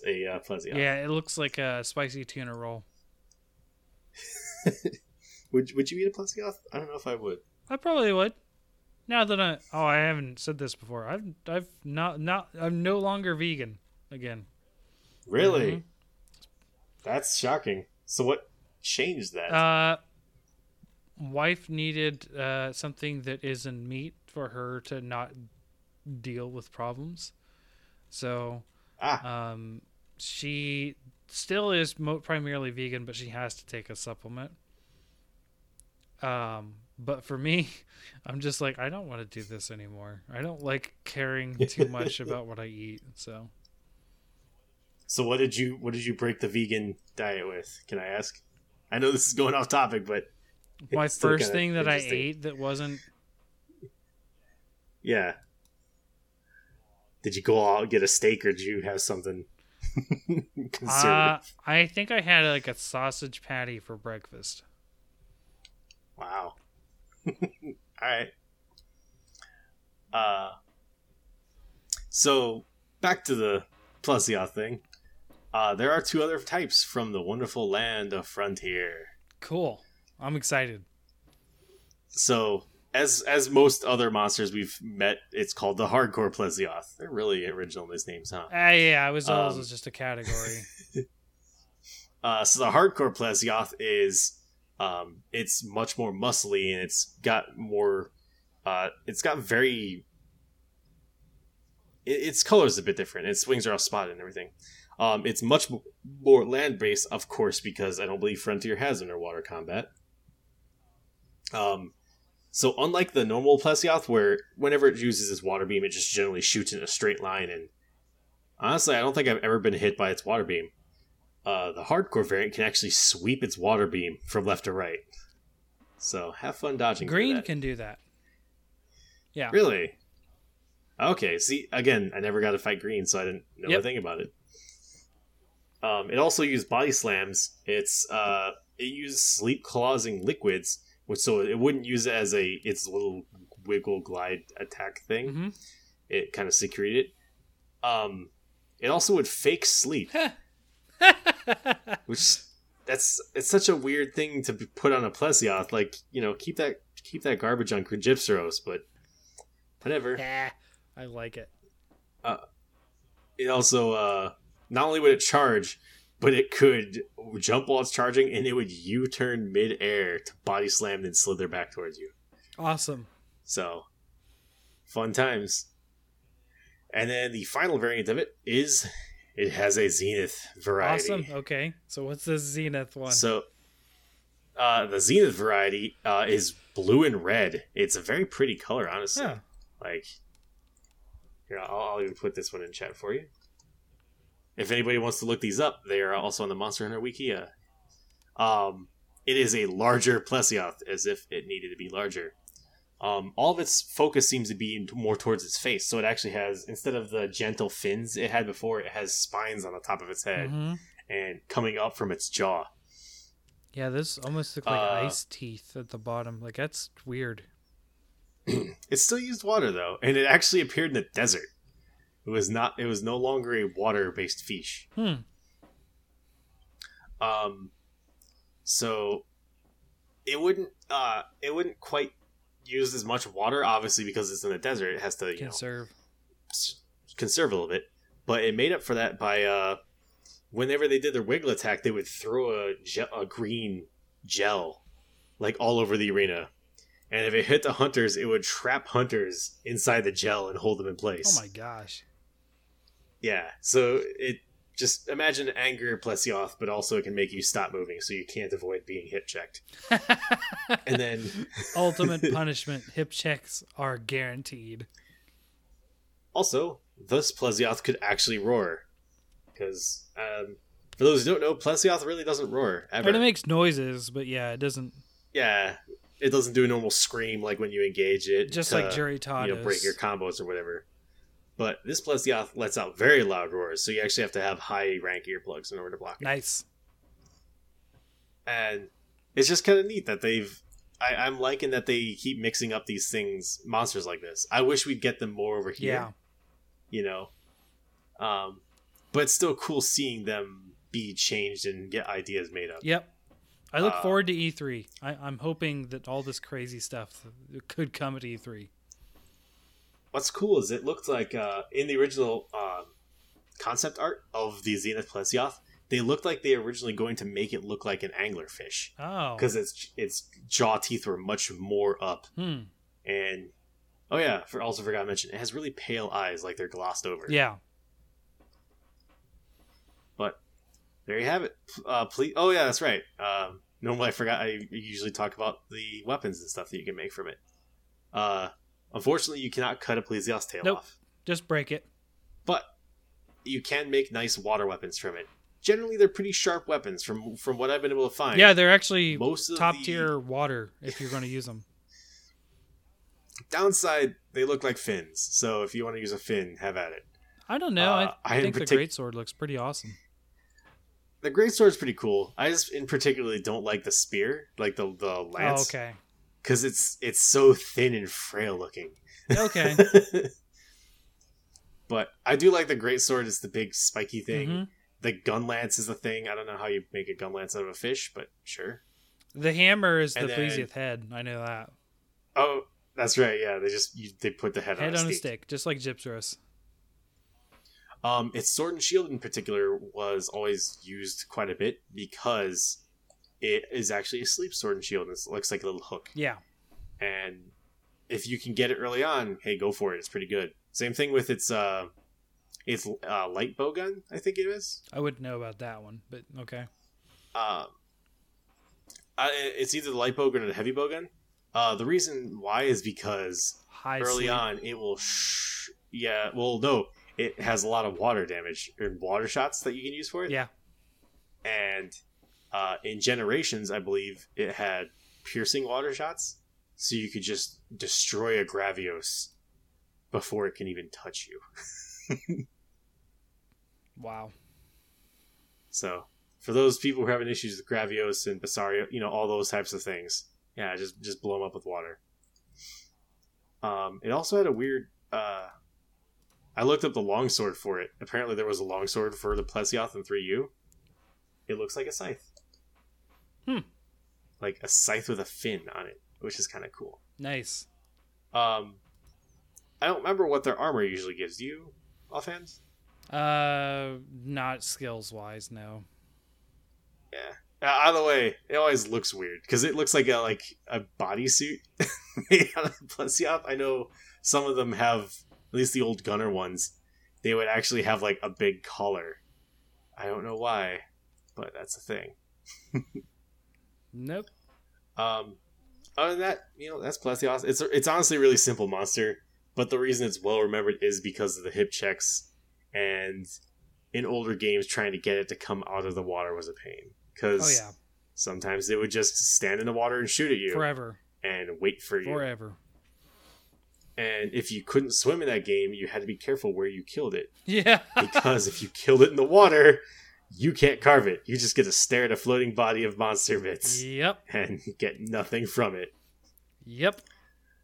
a uh. Yeah, it looks like a spicy tuna roll. Would would you eat a Plesioth? I don't know if I would. I probably would. Now that I oh I haven't said this before. I've I've not not I'm no longer vegan again. Really? Mhm. That's shocking. So what changed that? Uh wife needed uh, something that isn't meat for her to not deal with problems. So Ah, um, she still is mo- primarily vegan, but she has to take a supplement. Um, but for me, I'm just like I don't want to do this anymore. I don't like caring too much about what I eat. So so what did you what did you break the vegan diet with? Can I ask? I know this is going off topic, but my it's first thing that I ate that wasn't Yeah. Did you go out and get a steak, or did you have something uh. I think I had like a sausage patty for breakfast. wow. All right. Uh. So back to the Plesioth thing. Uh, there are two other types from the wonderful land of Frontier. Cool. I'm excited. So as as most other monsters we've met, it's called the hardcore Plesioth. They're really original these names, huh? Ah, yeah, I was always Um, was just a category. Uh, so the hardcore Plesioth is um, it's much more muscly and it's got more uh, it's got very it, its color is a bit different. Its wings are all spotted and everything. Um, it's much more land based, of course, because I don't believe Frontier has underwater combat. Um, so unlike the normal Plesioth, where whenever it uses its water beam, it just generally shoots in a straight line, and honestly, I don't think I've ever been hit by its water beam uh, the hardcore variant can actually sweep its water beam from left to right. So have fun dodging. Green can do that. Yeah. really. Okay. See, again, I never got to fight green, so I didn't know Yep. a thing about it. Um, it also used body slams. It's uh, it used sleep causing liquids, which so it wouldn't use it as a its little wiggle glide attack thing. hmm It kind of secreted it. Um, it also would fake sleep. which that's it's such a weird thing to put on a plesioth like you know keep that keep that garbage on Gypceros, but whatever yeah, I like it. Uh, it also uh not only would it charge but it could jump while it's charging and it would u-turn mid-air to body slam and slither back towards you Awesome. so fun times and then the final variant of it is it has a zenith variety Awesome. Okay. So what's the Zenith one? So, uh, the Zenith variety uh, is blue and red. It's a very pretty color, honestly. Yeah. Like, here, I'll, I'll even put this one in chat for you. If anybody wants to look these up, they are also on the Monster Hunter Wikia. Um, it is a larger Plesioth, as if it needed to be larger. Um, all of its focus seems to be more towards its face, so it actually has instead of the gentle fins it had before, it has spines on the top of its head Mhm. and coming up from its jaw. Yeah, this almost look like Uh, ice teeth at the bottom. Like that's weird. It still used water though, and it actually appeared in the desert. It was not. It was no longer a water-based fish. Hmm. Um, so it wouldn't. Uh, it wouldn't quite use as much water, obviously, because it's in the desert. It has to, you know, Conserve. conserve a little bit. But it made up for that by uh, whenever they did their wiggle attack, they would throw a, a green gel like all over the arena. And if it hit the hunters, it would trap hunters inside the gel and hold them in place. Oh my gosh. Yeah. So it just imagine anger Plesioth, but also it can make you stop moving so you can't avoid being hip checked. And then Ultimate punishment. Hip checks are guaranteed. Also, thus Plesioth could actually roar. Because, um, for those who don't know, Plesioth really doesn't roar, ever. And it makes noises, but yeah, it doesn't. yeah, it doesn't do a normal scream like when you engage it. Just to, like Jerry Todd you know, break your combos or whatever. But this Plesioth lets out very loud roars, so you actually have to have high rank earplugs in order to block it. Nice. And it's just kind of neat that they've. I, I'm liking that they keep mixing up these things, monsters like this. I wish we'd get them more over here. Yeah. you know um but it's still cool seeing them be changed and get ideas made up Yep. I look Uh, forward to E3. I, I'm hoping that all this crazy stuff could come at E E3. What's cool is it looked like uh in the original um concept art of the zenith plesioth they looked like they were originally going to make it look like an anglerfish Oh. because its its jaw teeth were much more up, Hmm. and oh yeah, for also forgot to mention it has really pale eyes, like they're glossed over. Yeah. But there you have it. Uh, please. Oh yeah, that's right. Um, normally I forgot. I usually talk about the weapons and stuff that you can make from it. Uh, unfortunately, you cannot cut a Plesioth's tail Nope. off, Just break it. but you can make nice water weapons from it. Generally, they're pretty sharp weapons from from what I've been able to find. Yeah, they're actually most top the tier water if you're going to use them. downside. They look like fins, so if you want to use a fin, have at it. I don't know. Uh, I, I in think the partic- great sword looks pretty awesome. The great sword's pretty cool. I just in particularly don't like the spear, like the the Oh, lance, okay. Because it's it's so thin and frail looking. Okay. but I do like the great sword. It's the big spiky thing. Mhm. The gun lance is the thing. I don't know how you make a gun lance out of a fish, but sure. The hammer is the And then- Plesioth head. I know that. Oh, that's right. Yeah, they just you, they put the head, Head on, on a stick. stick, just like Gypceros. Um, its sword and shield in particular was always used quite a bit because it is actually a sleep sword and shield. It looks like a little hook. Yeah. and if you can get it early on, hey, go for it. It's pretty good. Same thing with its uh, its uh, light bow gun. I think it is. I wouldn't know about that one, but okay. Um, uh, it's either the light bow gun or the heavy bow gun. Uh, the reason why is because High early sleep. on it will. Sh- yeah, well, no, it has a lot of water damage and water shots that you can use for it. Yeah. and uh, in generations, I believe it had piercing water shots, so you could just destroy a Gravios before it can even touch you. Wow. So, for those people who are having issues with Gravios and Basarios, you know all those types of things, yeah, just just blow them up with water. Um, it also had a weird. Uh, I looked up the longsword for it. Apparently, there was a longsword for the Plesioth in 3U. It looks like a scythe. Hmm. Like a scythe with a fin on it, which is kind of cool. Nice. Um, I don't remember what their armor usually gives. Do you offhand? Uh, not skills wise, no. Yeah. Uh, either way, it always looks weird because it looks like a like a bodysuit made out of Plesioth. I know some of them have, at least the old Gunner ones, they would actually have like a big collar. I don't know why, but that's a thing. Nope. Um, other than that, you know, that's Plesioth. It's it's honestly a really simple monster, but the reason it's well remembered is because of the hip checks, and in older games, trying to get it to come out of the water was a pain. Because Oh yeah. sometimes it would just stand in the water and shoot at you Forever. and wait for you. Forever. And if you couldn't swim in that game, you had to be careful where you killed it Yeah. because if you killed it in the water, you can't carve it. You just get to stare at a floating body of monster bits yep. and get nothing from it. Yep.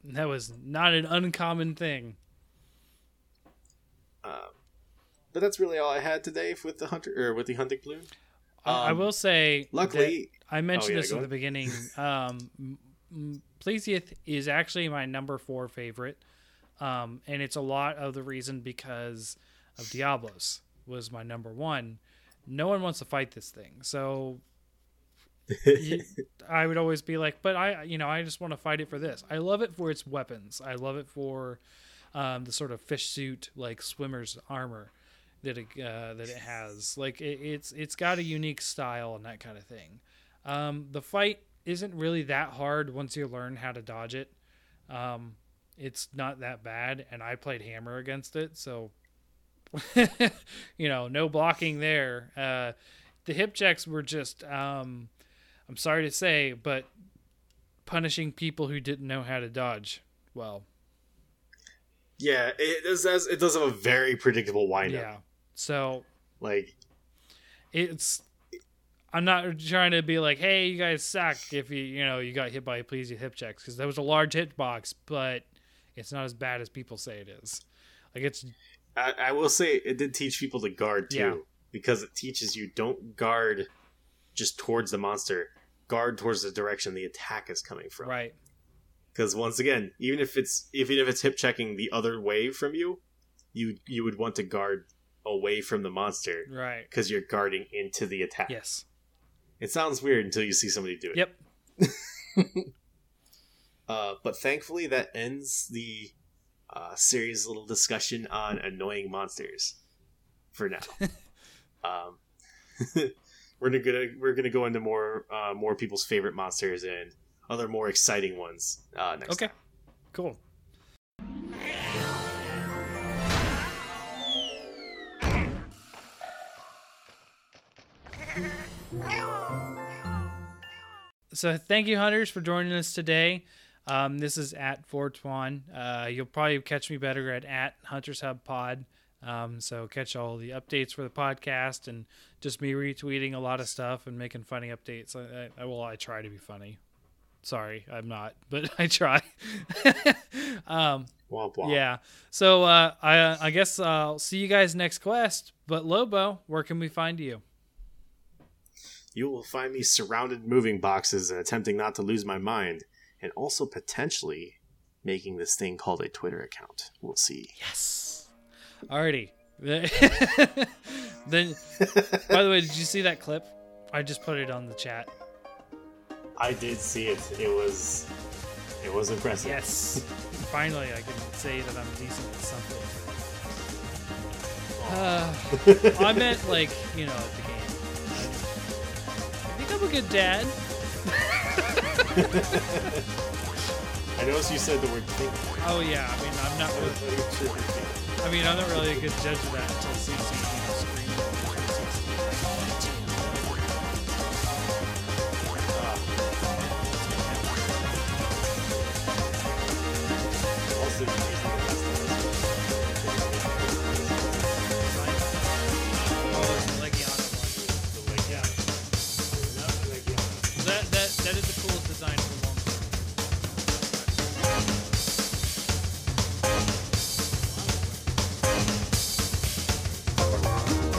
That was not an uncommon thing. Um, but that's really all I had today with the hunter or with the hunting plume. I- I Um, will say Luckily, I mentioned Oh, yeah, this at the beginning. Um, m- is actually my number four favorite, um, and it's a lot of the reason because of Diablos was my number one. No one wants to fight this thing, so I would always be like, but I, you know, I just want to fight it for this. I love it for its weapons. I love it for um, the sort of fish suit, like swimmer's armor that it uh, that it has. Like it, it's it's got a unique style and that kind of thing. Um, the fight isn't really that hard once you learn how to dodge it. Um, it's not that bad, and I played hammer against it, so you know, no blocking there. Uh, the hip checks were just, um, I'm sorry to say, but punishing people who didn't know how to dodge. Well, yeah, it does. It does have a very predictable windup. yeah. So Like, it's I'm not trying to be like, hey, you guys suck if you you know you got hit by a pleasing hip checks because that was a large hitbox, but it's not as bad as people say it is. Like it's I, I will say it did teach people to guard too, Yeah. because it teaches you don't guard just towards the monster, guard towards the direction the attack is coming from. right. Because once again, even if it's even if it's hip checking the other way from you, you you would want to guard away from the monster Right. because you're guarding into the attack. Yes. It sounds weird until you see somebody do it. Yep. Uh, but thankfully, that ends the uh, series little discussion on annoying monsters for now. um, we're gonna we're gonna go into more uh, more people's favorite monsters and other more exciting ones uh, next Okay. time. Cool. So thank you, hunters, for joining us today. Um, this is at Fortuan. Uh, you'll probably catch me better at at Hunters Hub Pod. Um, so catch all the updates for the podcast and just me retweeting a lot of stuff and making funny updates. I, I, well, I try to be funny. Sorry, I'm not, but I try. um, Womp womp. yeah. So uh, I I guess I'll see you guys next quest. But Lobo, where can we find you? You will find me surrounded moving boxes and attempting not to lose my mind, and also potentially making this thing called a Twitter account. We'll see. Yes. Alrighty. then, by the way, did you see that clip? I just put it on the chat. I did see it. It was it was impressive. Yes. Finally, I can say that I'm decent at something. Uh, I meant like you know at the game. I think I'm a good dad. I noticed you said the word think. Oh yeah. I mean, I'm not. Really, I mean, I'm not really a good judge of that until CC ah. Also, using the best of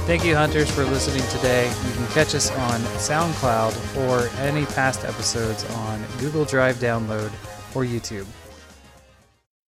Thank you, hunters, for listening today. You can catch us on SoundCloud or any past episodes on Google Drive Download or YouTube.